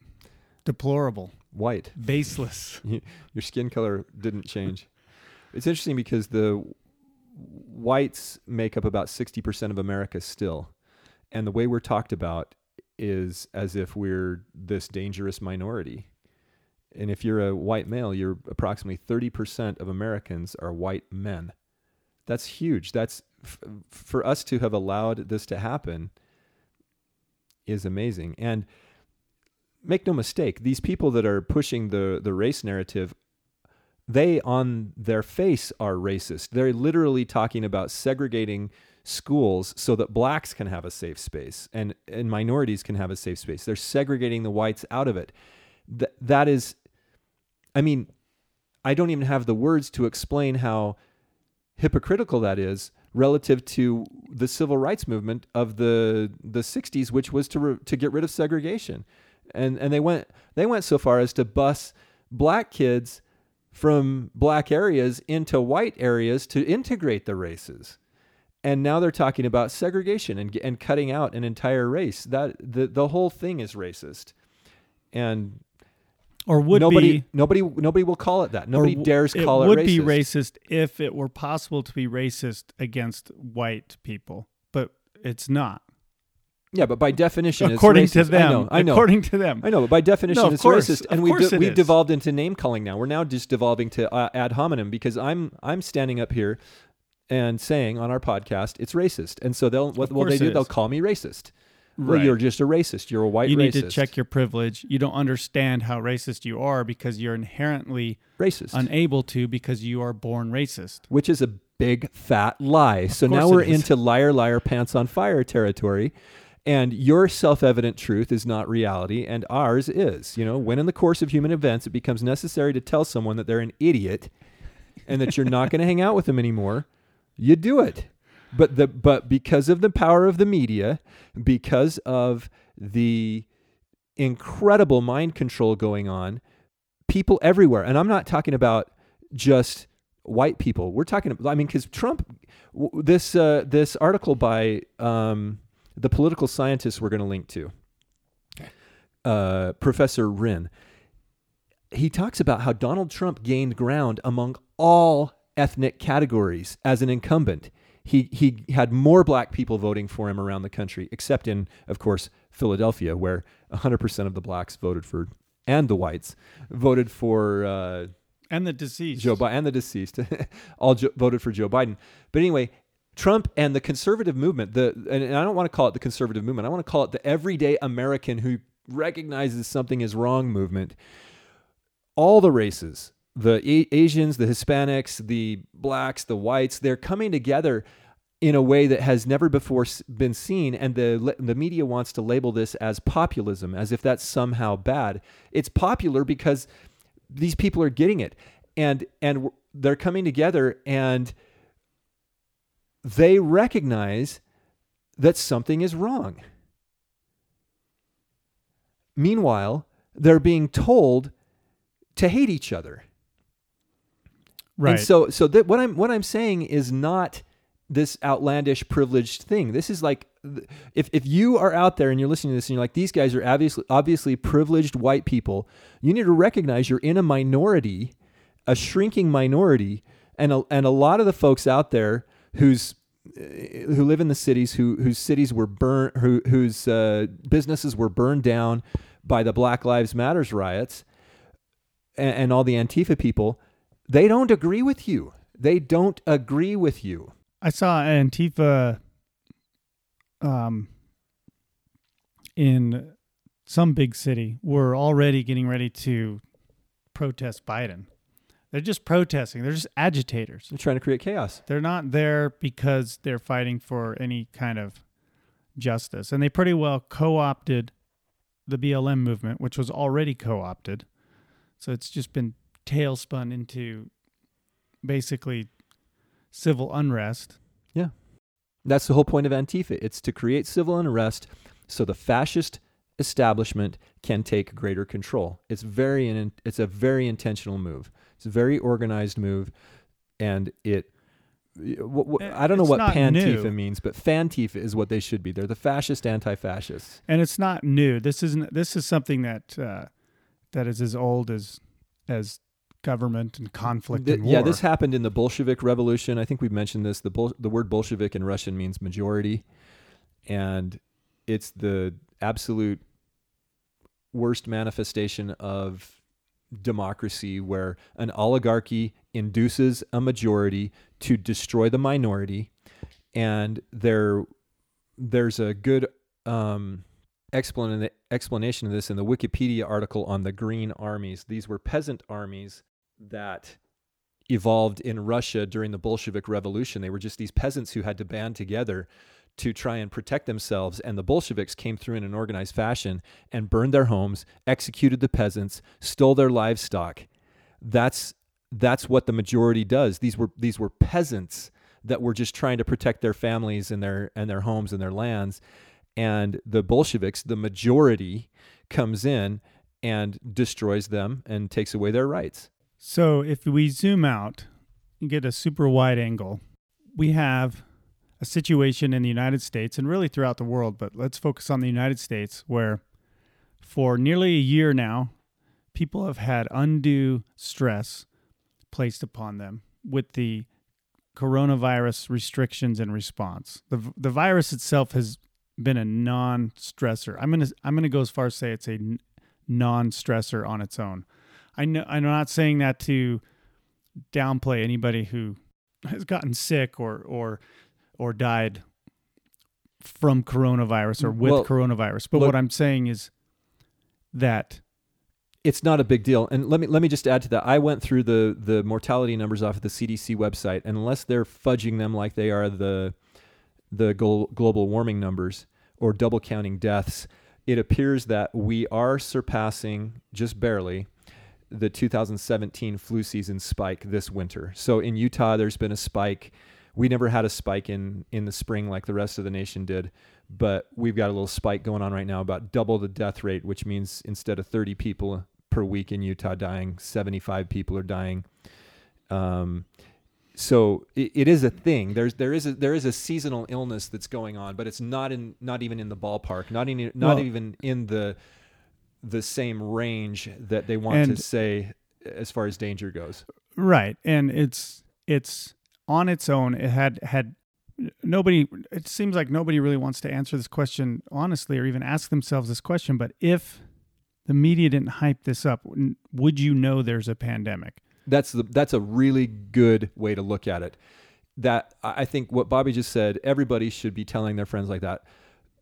Deplorable, White. baseless. Your skin color didn't change. It's interesting because the whites make up about 60% of America still. And the way we're talked about is as if we're this dangerous minority. And if you're a white male, you're approximately 30% of Americans are white men. That's huge. That's f- for us to have allowed this to happen is amazing. And make no mistake, these people that are pushing the the race narrative they on their face are racist. They're literally talking about segregating schools so that blacks can have a safe space and, and minorities can have a safe space. They're segregating the whites out of it. Th- that is, I mean, I don't even have the words to explain how hypocritical that is relative to the civil rights movement of the the 60s which was to re- to get rid of segregation and and they went they went so far as to bus black kids from black areas into white areas to integrate the races. And now they're talking about segregation and, and cutting out an entire race. That the, the whole thing is racist. And or would nobody be nobody nobody will call it that. Nobody w- dares call it, It would racist. be racist if it were possible to be racist against white people, but it's not. Yeah, but by definition, according to them, I know. I know. according to them. I know, but by definition, No, it's course. racist, and we've it we've devolved into name calling now. We're now just devolving to uh, ad hominem because I'm I'm standing up here and saying on our podcast it's racist, and so they'll what will they do? They'll call me racist. Well, Right. you're just a racist. You're a white you racist. need to check your privilege. You don't understand how racist you are because you're inherently racist, unable to because you are born racist. which is a big fat lie. So now we're into liar, liar, pants on fire territory. And your self-evident truth is not reality, and ours is. You know, when in the course of human events it becomes necessary to tell someone that they're an idiot, and that you're not going to hang out with them anymore, you do it. But the but because of the power of the media, because of the incredible mind control going on, people everywhere, and I'm not talking about just white people. We're talking. about, I mean, because Trump, this uh, this article by um, the political scientist we're going to link to, uh, Professor Ryn. He talks about how Donald Trump gained ground among all ethnic categories as an incumbent. He he had more black people voting for him around the country, except in, of course, Philadelphia, where 100% of the blacks voted for, and the whites voted for. Uh, And the deceased. Joe Biden and the deceased all jo- voted for Joe Biden. But anyway, Trump and the conservative movement, the and and I don't want to call it the conservative movement. I want to call it the everyday American who recognizes something is wrong movement. All the races, the A- Asians, the Hispanics, the blacks, the whites, they're coming together in a way that has never before been seen and the the media wants to label this as populism as if that's somehow bad. It's popular because these people are getting it and and they're coming together and they recognize that something is wrong meanwhile they're being told to hate each other Right. and so so that what i'm what i'm saying is not this outlandish privileged thing this is like if if you are out there and you're listening to this and you're like these guys are obviously obviously privileged white people you need to recognize you're in a minority a shrinking minority and a, and a lot of the folks out there whose who live in the cities who whose cities were burned who whose uh, businesses were burned down by the Black Lives Matters riots and, and all the Antifa people they don't agree with you they don't agree with you I saw Antifa um, in some big city were already getting ready to protest Biden. They're just protesting. They're just agitators. they're trying to create chaos They're not there because they're fighting for any kind of justice. And they pretty well co opted the BLM movement, which was already co opted. So it's just been tailspun into basically civil unrest. Yeah. That's the whole point of Antifa. It's to create civil unrest so the fascist establishment can take greater control. It's very in, it's a very intentional move. It's a very organized move and it wh- wh- I don't know It's what Pantifa new. means, but Fantifa is what they should be. They're the fascist anti-fascists. And it's not new. This isn't this is something that uh, that is as old as as government and conflict Th- and yeah, this happened in the Bolshevik Revolution. I think we've mentioned this. The Bol- the word Bolshevik in Russian means majority, and it's the absolute worst manifestation of democracy, where an oligarchy induces a majority to destroy the minority, and there there's a good um, explan- explanation of this in the Wikipedia article on the Green Armies. These were peasant armies that evolved in Russia during the Bolshevik Revolution. They were just these peasants who had to band together to try and protect themselves. And the Bolsheviks came through in an organized fashion and burned their homes, executed the peasants, stole their livestock. That's that's what the majority does. These were these were peasants that were just trying to protect their families and their and their homes and their lands. And the Bolsheviks, the majority, comes in and destroys them and takes away their rights. So if we zoom out and get a super wide angle, we have a situation in the United States and really throughout the world, but let's focus on the United States where for nearly a year now, people have had undue stress placed upon them with the coronavirus restrictions and response. The the virus itself has been a non-stressor. I'm going to I'm going to go as far as say it's a non-stressor on its own. I know I'm not saying that to downplay anybody who has gotten sick or or or died from coronavirus or with Well, coronavirus. But look- what I'm saying is that it's not a big deal. And let me let me just add to that. I went through the the mortality numbers off of the CDC website, and unless they're fudging them like they are the the global warming numbers or double counting deaths, it appears that we are surpassing just barely the 2017 flu season spike this winter. So in Utah, there's been a spike. We never had a spike in in the spring like the rest of the nation did, but we've got a little spike going on right now, about double the death rate, which means instead of 30 people per week in Utah dying, 75 people are dying. Um, so it, it is a thing. There's there is a there is a seasonal illness that's going on, but it's not in not even in the ballpark, not in not Well- even in the the same range that they want to say as far as danger goes. Right, and it's it's on its own. It had had nobody. It seems like nobody really wants to answer this question honestly, or even ask themselves this question. But if the media didn't hype this up, would you know there's a pandemic? That's the that's a really good way to look at it. That I I think what Bobby just said, everybody should be telling their friends like that,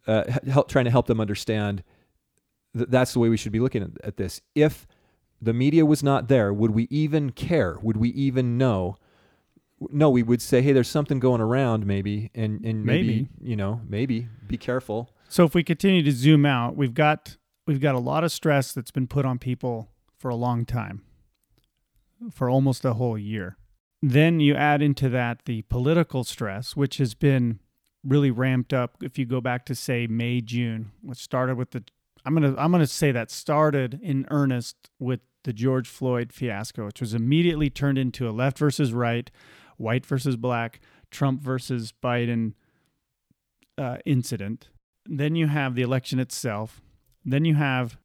uh, help, trying to help them understand that that's the way we should be looking at, at this. If the media was not there, would we even care? Would we even know? No, we would say, "Hey, there's something going around, maybe," and and maybe, Maybe. you know, maybe be careful. So if we continue to zoom out, we've got we've got a lot of stress that's been put on people for a long time, for almost a whole year. Then you add into that the political stress, which has been really ramped up. If you go back to say May, June, which started with the I'm gonna I'm gonna say that started in earnest with the George Floyd fiasco, which was immediately turned into a left versus right, white versus black, Trump versus Biden uh, incident. Then you have the election itself. Then you have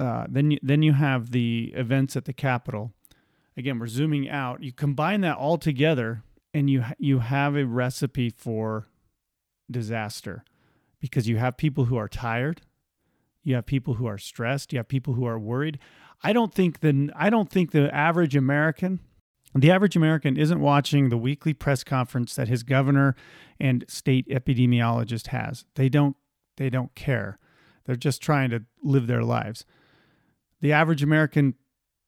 uh, then you, then you have the events at the Capitol. Again, we're zooming out. You combine that all together, and you you have a recipe for disaster, because you have people who are tired, you have people who are stressed, you have people who are worried. I don't think the I don't think the average American, the average American isn't watching the weekly press conference that his governor and state epidemiologist has. They don't they don't care. They're just trying to live their lives. The average American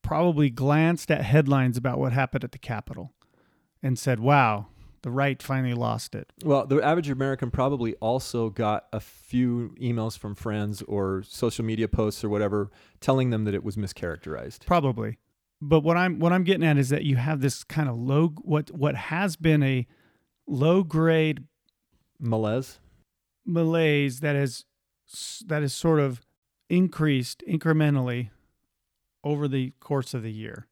probably glanced at headlines about what happened at the Capitol and said, "Wow, the right finally lost it." Well, the average American probably also got a few emails from friends or social media posts or whatever telling them that it was mischaracterized. Probably. But what I'm what I'm getting at is that you have this kind of low what what has been a low grade Malaise. malaise that has that is sort of increased incrementally over the course of the year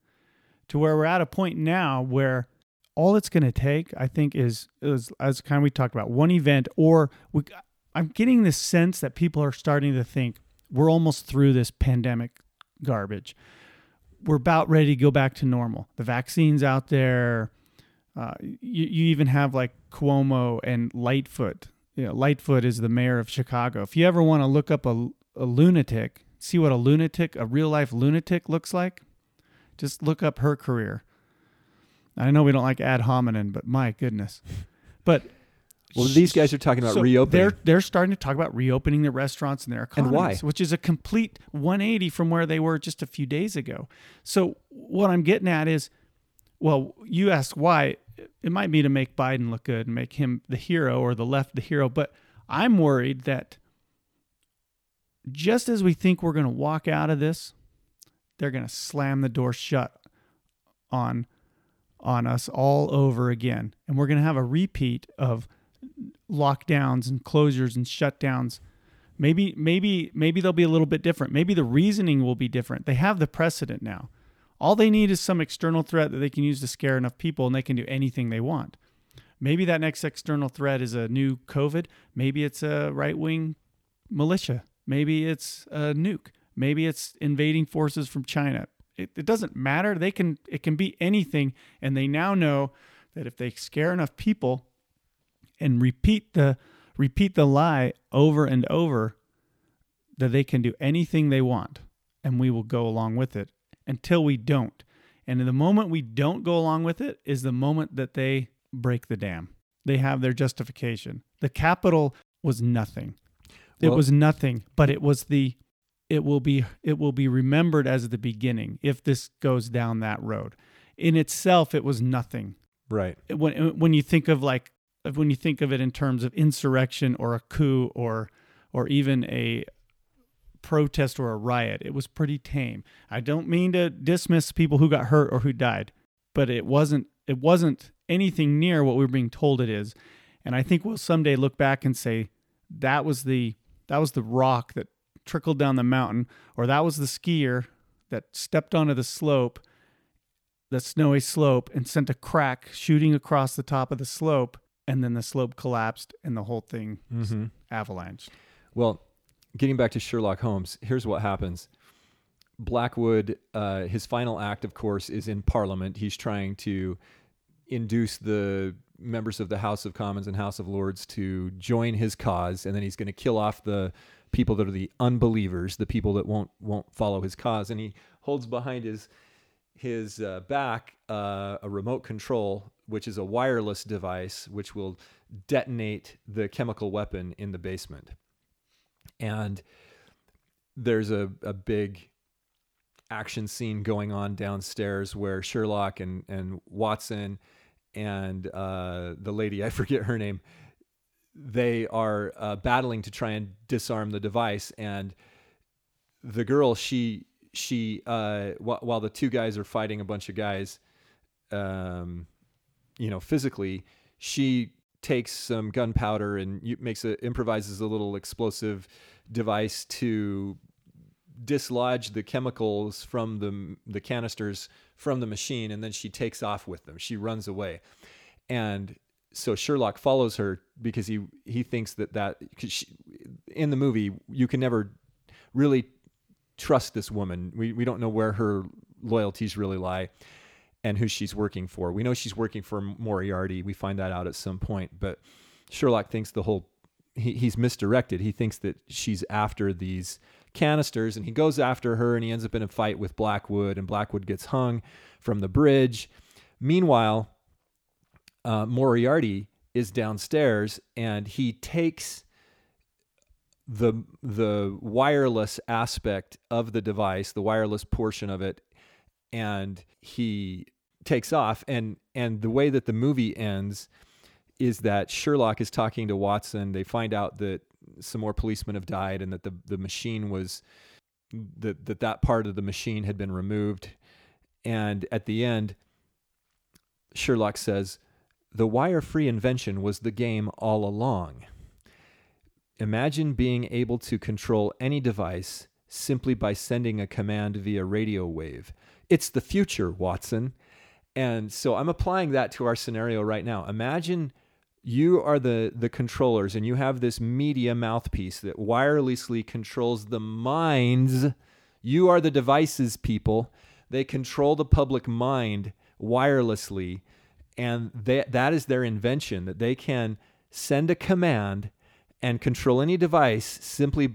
to where we're at a point now where all it's going to take i think is is as kind of we talked about one event or we, i'm getting this sense that people are starting to think we're almost through this pandemic garbage. We're about ready to go back to normal. The vaccines out there. Uh, you, you even have like cuomo and lightfoot. You know, Lightfoot is the mayor of Chicago. If you ever want to look up a, a lunatic, see what a lunatic, a real life lunatic looks like, just look up her career. I know we don't like ad hominem, but my goodness. But Well, these guys are talking about so reopening. They're they're starting to talk about reopening the restaurants and their And economies, why? which is a complete 180 from where they were just a few days ago. So what I'm getting at is, well, you ask why. It might be to make Biden look good and make him the hero or the left the hero, but I'm worried that just as we think we're going to walk out of this, they're going to slam the door shut on on us all over again, and we're going to have a repeat of lockdowns and closures and shutdowns. Maybe maybe maybe they'll be a little bit different. Maybe the reasoning will be different. They have the precedent now. All they need is some external threat that they can use to scare enough people and they can do anything they want. Maybe that next external threat is a new COVID. Maybe it's a right wing militia. Maybe it's a nuke. Maybe it's invading forces from China. It, it doesn't matter. They can it can be anything, and they now know that if they scare enough people and repeat the repeat the lie over and over, that they can do anything they want, and we will go along with it until we don't. And the moment we don't go along with it is the moment that they break the dam. They have their justification. The Capitol was nothing. It was nothing, but it was the it will be it will be remembered as the beginning if this goes down that road. In itself it was nothing. Right. When uh, when you think of like when you think of it in terms of insurrection or a coup or or even a protest or a riot, it was pretty tame. I don't mean to dismiss people who got hurt or who died, but it wasn't it wasn't anything near what we we're being told it is. And I think we'll someday look back and say that was the that was the rock that trickled down the mountain, or that was the skier that stepped onto the slope, the snowy slope, and sent a crack shooting across the top of the slope, and then the slope collapsed and the whole thing Mm-hmm. avalanched. Well, getting back to Sherlock Holmes, here's what happens. Blackwood, uh, his final act, of course, is in Parliament. He's trying to induce the members of the House of Commons and House of Lords to join his cause, and then he's going to kill off the people that are the unbelievers, the people that won't won't follow his cause. And he holds behind his his uh, back uh, a remote control, which is a wireless device, which will detonate the chemical weapon in the basement and there's a, a big action scene going on downstairs where Sherlock and, and Watson and uh, the lady, I forget her name, they are uh, battling to try and disarm the device. And the girl, she, she, uh, wh- while the two guys are fighting a bunch of guys, um, you know, physically, she takes some gunpowder and makes a improvises a little explosive device to dislodge the chemicals from the the canisters from the machine and then she takes off with them she runs away and so Sherlock follows her because he he thinks that that she, in the movie you can never really trust this woman we we don't know where her loyalties really lie and who she's working for we know she's working for Moriarty we find that out at some point but Sherlock thinks the whole he, he's misdirected. He thinks that she's after these canisters and he goes after her and he ends up in a fight with Blackwood and Blackwood gets hung from the bridge. Meanwhile, uh, Moriarty is downstairs and he takes the the wireless aspect of the device, the wireless portion of it, and he takes off and and the way that the movie ends is that Sherlock is talking to Watson. They find out that some more policemen have died and that the, the machine was that, that that part of the machine had been removed. And at the end, Sherlock says, the wire free invention was the game all along. Imagine being able to control any device simply by sending a command via radio wave. It's the future, Watson. And so I'm applying that to our scenario right now. Imagine you are the the controllers and you have this media mouthpiece that wirelessly controls the minds. You are the devices people. They control the public mind wirelessly and they, that is their invention that they can send a command and control any device simply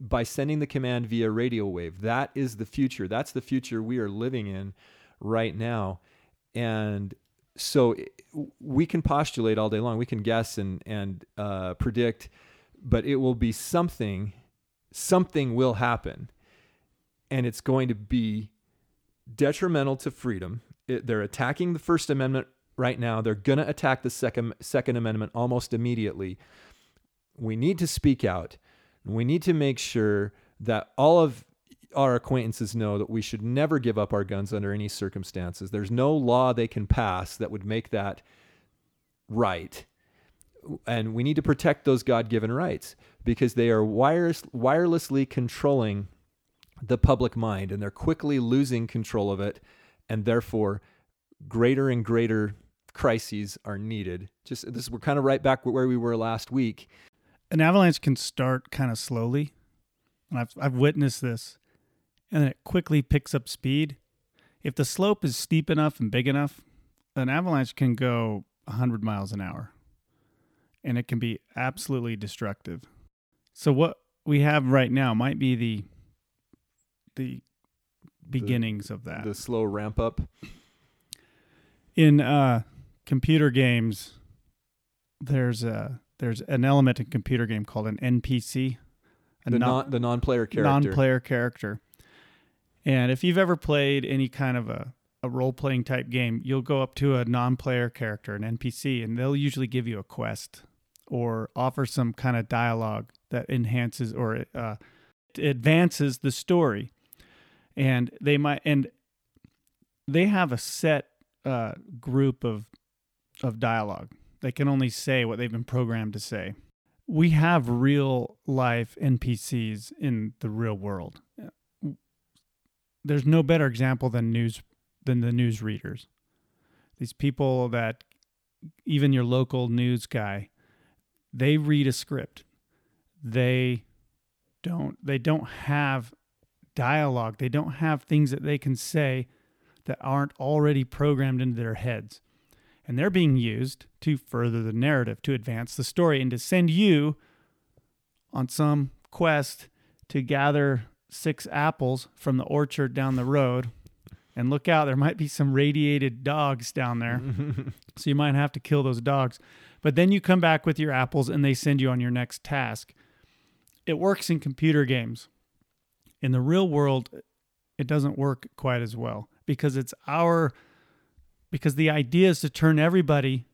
by sending the command via radio wave. That is the future. That's the future we are living in right now. And so we can postulate all day long. We can guess and and uh, predict, but it will be something. Something will happen, and it's going to be detrimental to freedom. It, they're attacking the First Amendment right now. They're going to attack the Second Second Amendment almost immediately. We need to speak out. We need to make sure that all of our acquaintances know that we should never give up our guns under any circumstances. There's no law they can pass that would make that right. And we need to protect those God given rights because they are wires, wirelessly controlling the public mind and they're quickly losing control of it and therefore greater and greater crises are needed just this we're kind of right back where we were last week An avalanche can start kind of slowly, and I've I've witnessed this, and then it quickly picks up speed. If the slope is steep enough and big enough, an avalanche can go 100 miles an hour, and it can be absolutely destructive. So what we have right now might be the the beginnings of that. the slow ramp up in uh, computer games, there's a there's an element in computer game called an NPC, a the non- non the non-player character non-player character. And if you've ever played any kind of a, a role-playing type game, you'll go up to a non-player character, an NPC, and they'll usually give you a quest or offer some kind of dialogue that enhances or uh, advances the story. And they might and they have a set uh, group of of dialogue. They can only say what they've been programmed to say. We have real life NPCs in the real world. There's no better example than news than the news readers. These people that even your local news guy, they read a script. They don't they don't have dialogue. They don't have things that they can say that aren't already programmed into their heads. And they're being used to further the narrative, to advance the story, and to send you on some quest to gather six apples from the orchard down the road. And look out, there might be some radiated dogs down there. so you might have to kill those dogs. But then you come back with your apples and they send you on your next task. It works in computer games. In the real world, it doesn't work quite as well because it's our because the idea is to turn everybody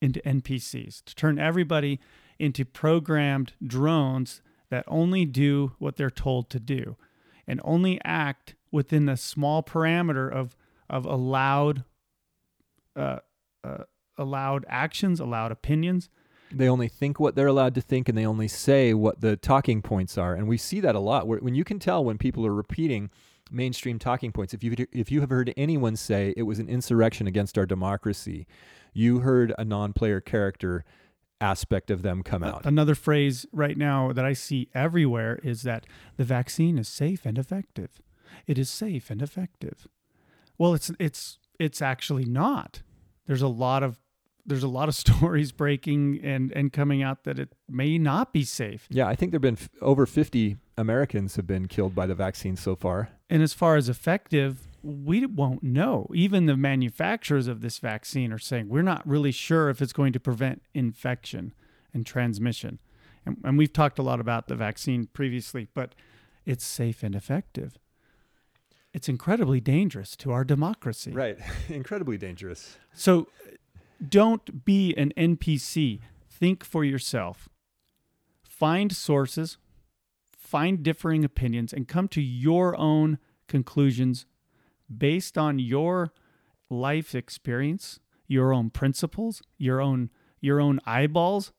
into NPCs, to turn everybody into programmed drones that only do what they're told to do and only act within the small parameter of of allowed uh, uh, allowed actions, allowed opinions. they only think what they're allowed to think and they only say what the talking points are and we see that a lot when you can tell when people are repeating mainstream talking points if you if you have heard anyone say it was an insurrection against our democracy you heard a non-player character aspect of them come out Another phrase right now that I see everywhere is that the vaccine is safe and effective. It is safe and effective. Well, it's it's it's actually not. There's a lot of there's a lot of stories breaking and and coming out that it may not be safe. yeah i think there've been f- over 50 americans have been killed by the vaccine so far And as far as effective, we won't know. Even the manufacturers of this vaccine are saying we're not really sure if it's going to prevent infection and transmission. And, and we've talked a lot about the vaccine previously, but it's safe and effective. It's incredibly dangerous to our democracy. right incredibly dangerous So don't be an NPC. Think for yourself. Find sources, find differing opinions, and come to your own conclusions based on your life experience, your own principles, your own your own eyeballs.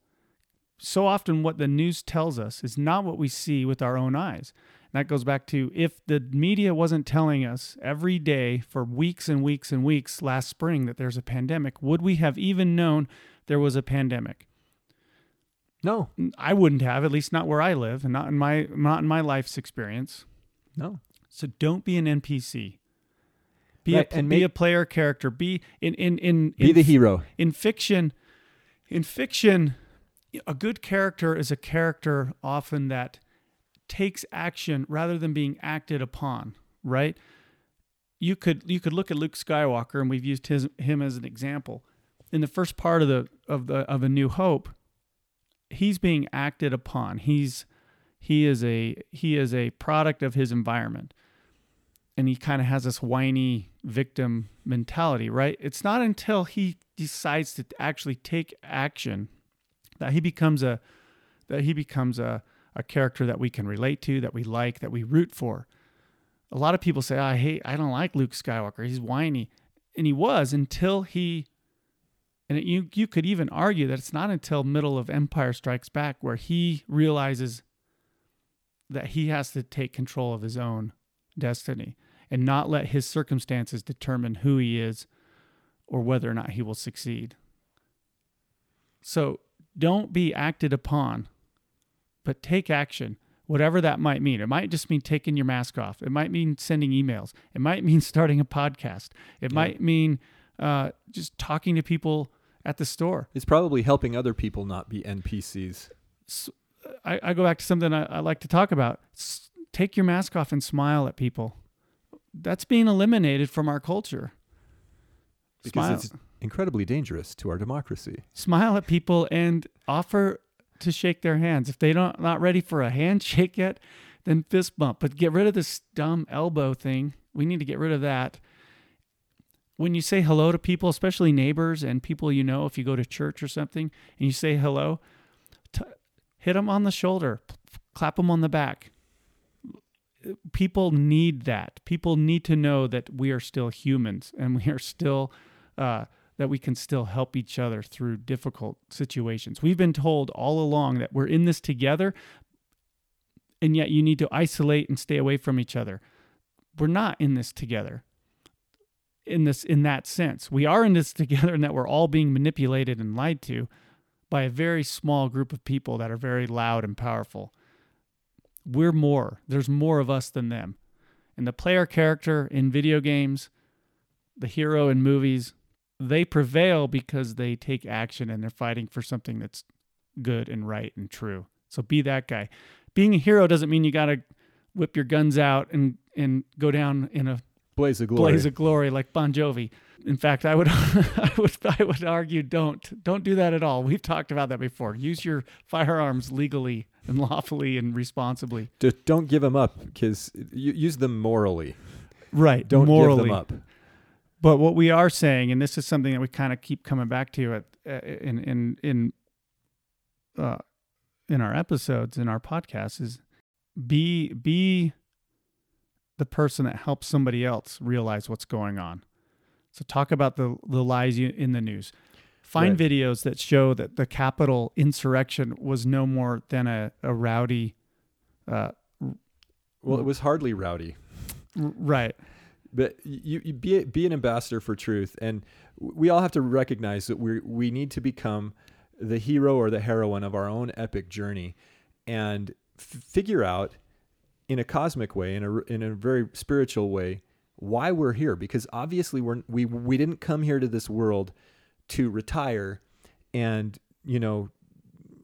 So often what the news tells us is not what we see with our own eyes. And that goes back to if the media wasn't telling us every day for weeks and weeks and weeks last spring that there's a pandemic, would we have even known there was a pandemic? No I wouldn't have, at least not where I live and not in my not in my life's experience. no So don't be an NPC. Be Right, a and be make- a player character. Be in in in, be in the hero in fiction in fiction a good character is a character often that takes action rather than being acted upon right you could you could look at Luke Skywalker and we've used his him as an example in the first part of the of the of a new hope he's being acted upon he's he is a he is a product of his environment and he kind of has this whiny victim mentality, right? It's not until he decides to actually take action that he becomes a that he becomes a, a character that we can relate to, that we like, that we root for. A lot of people say, I hate I don't like Luke Skywalker. He's whiny. And he was until he and it, you you could even argue that it's not until middle of Empire Strikes Back where he realizes that he has to take control of his own destiny and not let his circumstances determine who he is or whether or not he will succeed. So don't be acted upon, but take action, whatever that might mean. It might just mean taking your mask off. It might mean sending emails. It might mean starting a podcast. It Yeah. might mean uh, just talking to people at the store. It's probably helping other people not be NPCs. I go back to something I, I like to talk about. S- take your mask off and smile at people. That's being eliminated from our culture. Because Smile. it's incredibly dangerous to our democracy. smile at people and offer to shake their hands. If they don't not ready for a handshake yet, then fist bump. But get rid of this dumb elbow thing. We need to get rid of that. When you say hello to people, especially neighbors and people you know, if you go to church or something, and you say hello, t- hit them on the shoulder, p- clap them on the back. People need that. People need to know that we are still humans and we are still uh, that we can still help each other through difficult situations. We've been told all along that we're in this together, and yet you need to isolate and stay away from each other. We're not in this together. In this in that sense, we are in this together and that we're all being manipulated and lied to by a very small group of people that are very loud and powerful. We're more. There's more of us than them. And the player character in video games, the hero in movies, they prevail because they take action and they're fighting for something that's good and right and true. So be that guy. Being a hero doesn't mean you got to whip your guns out and and go down in a Blaze of glory. blaze of glory like Bon Jovi. In fact, I would I would I would argue don't don't do that at all. We've talked about that before. Use your firearms legally and lawfully and responsibly. Just don't give them up because you use them morally. Right. Don't morally. give them up. But what we are saying, and this is something that we kind of keep coming back to at uh, in in in uh, in our episodes in our podcasts, is be be the person that helps somebody else realize what's going on. So talk about the the lies you, in the news. Find Right. videos that show that the Capitol insurrection was no more than a, a rowdy. Uh, Well, it was hardly rowdy. right. but you, you be be an ambassador for truth and we all have to recognize that we we need to become the hero or the heroine of our own epic journey and f- figure out in a cosmic way in a in a very spiritual way why we're here because obviously we're we we didn't come here to this world to retire and you know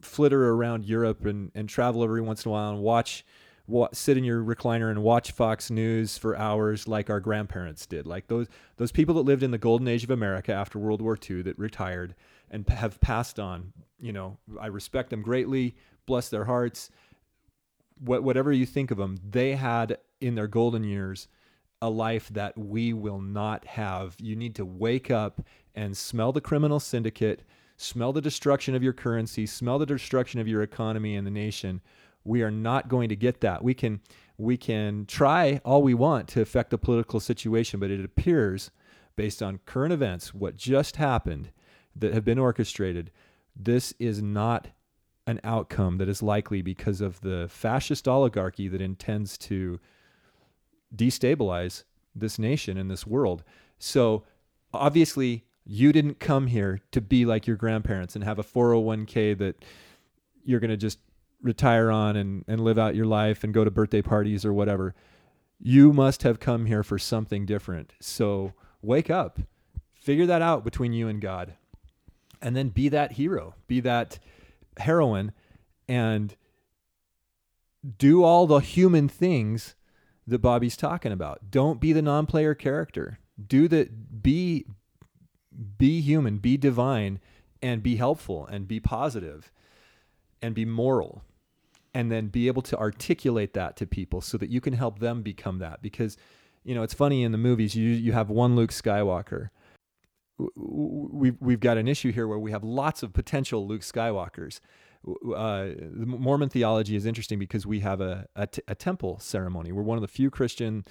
flitter around Europe and, and travel every once in a while and watch wa- sit in your recliner and watch Fox News for hours like our grandparents did. Like those those people that lived in the golden age of America after World War II that retired and have passed on. You know, I respect them greatly. Bless their hearts. What, whatever you think of them, they had in their golden years a life that we will not have. You need to wake up and smell the criminal syndicate, smell the destruction of your currency, smell the destruction of your economy and the nation. We are not going to get that. We can we can try all we want to affect the political situation, but it appears based on current events, what just happened that have been orchestrated, this is not an outcome that is likely because of the fascist oligarchy that intends to destabilize this nation and this world. So obviously, you didn't come here to be like your grandparents and have a 401k that you're going to just retire on and, and live out your life and go to birthday parties or whatever. You must have come here for something different. So wake up, figure that out between you and God, and then be that hero, be that heroine, and do all the human things that Bobby's talking about. Don't be the non-player character. Do the be be human, be divine and be helpful and be positive and be moral and then be able to articulate that to people so that you can help them become that because you know it's funny in the movies you you have one Luke Skywalker we've we've got an issue here where we have lots of potential Luke Skywalkers uh, the Mormon theology is interesting because we have a, a, t- a temple ceremony. We're one of the few Christian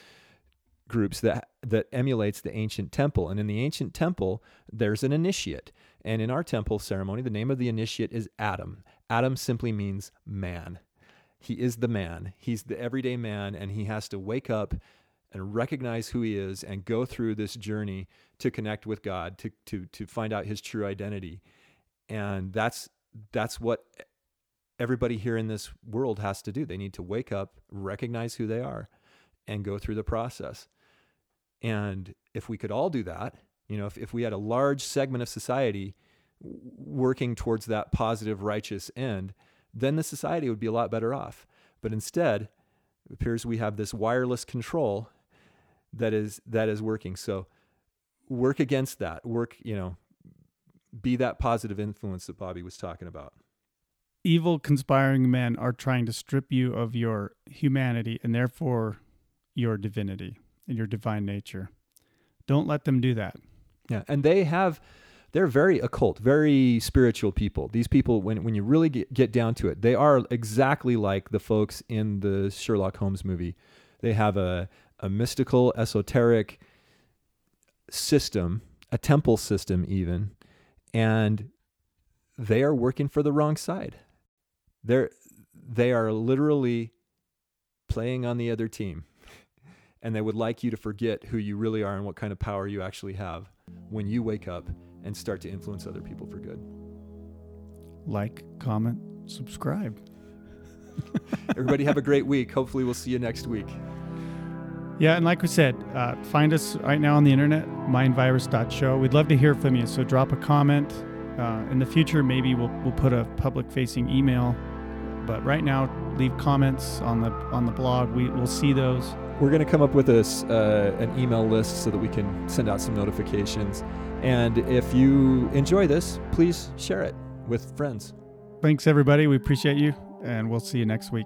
groups that that emulates the ancient temple. And in the ancient temple, there's an initiate. And in our temple ceremony, the name of the initiate is Adam. Adam simply means man. He is the man. He's the everyday man, and he has to wake up and recognize who he is and go through this journey to connect with God, to to to find out his true identity. And that's that's what everybody here in this world has to do. They need to wake up, recognize who they are, and go through the process. And if we could all do that, you know, if, if we had a large segment of society working towards that positive, righteous end, then the society would be a lot better off. But instead, it appears we have this wireless control that is that is working. So work against that. Work, you know, be that positive influence that Bobby was talking about. Evil conspiring men are trying to strip you of your humanity and therefore your divinity and your divine nature. Don't let them do that. Yeah, and they have they're very occult, very spiritual people. These people, when, when you really get, get down to it, they are exactly like the folks in the Sherlock Holmes movie. They have a, a mystical, esoteric system, a temple system, even, and they are working for the wrong side. They're, they are literally playing on the other team. And they would like you to forget who you really are and what kind of power you actually have when you wake up and start to influence other people for good. Like, comment, subscribe. Everybody have a great week. Hopefully, we'll see you next week. Yeah, and like we said, uh, find us right now on the internet, mindvirus.show. We'd love to hear from you, so drop a comment. Uh, in the future, maybe we'll, we'll put a public-facing email, but right now, leave comments on the on the blog. We will see those. We're going to come up with a, uh, an email list so that we can send out some notifications. And if you enjoy this, please share it with friends. Thanks, everybody. We appreciate you, and we'll see you next week.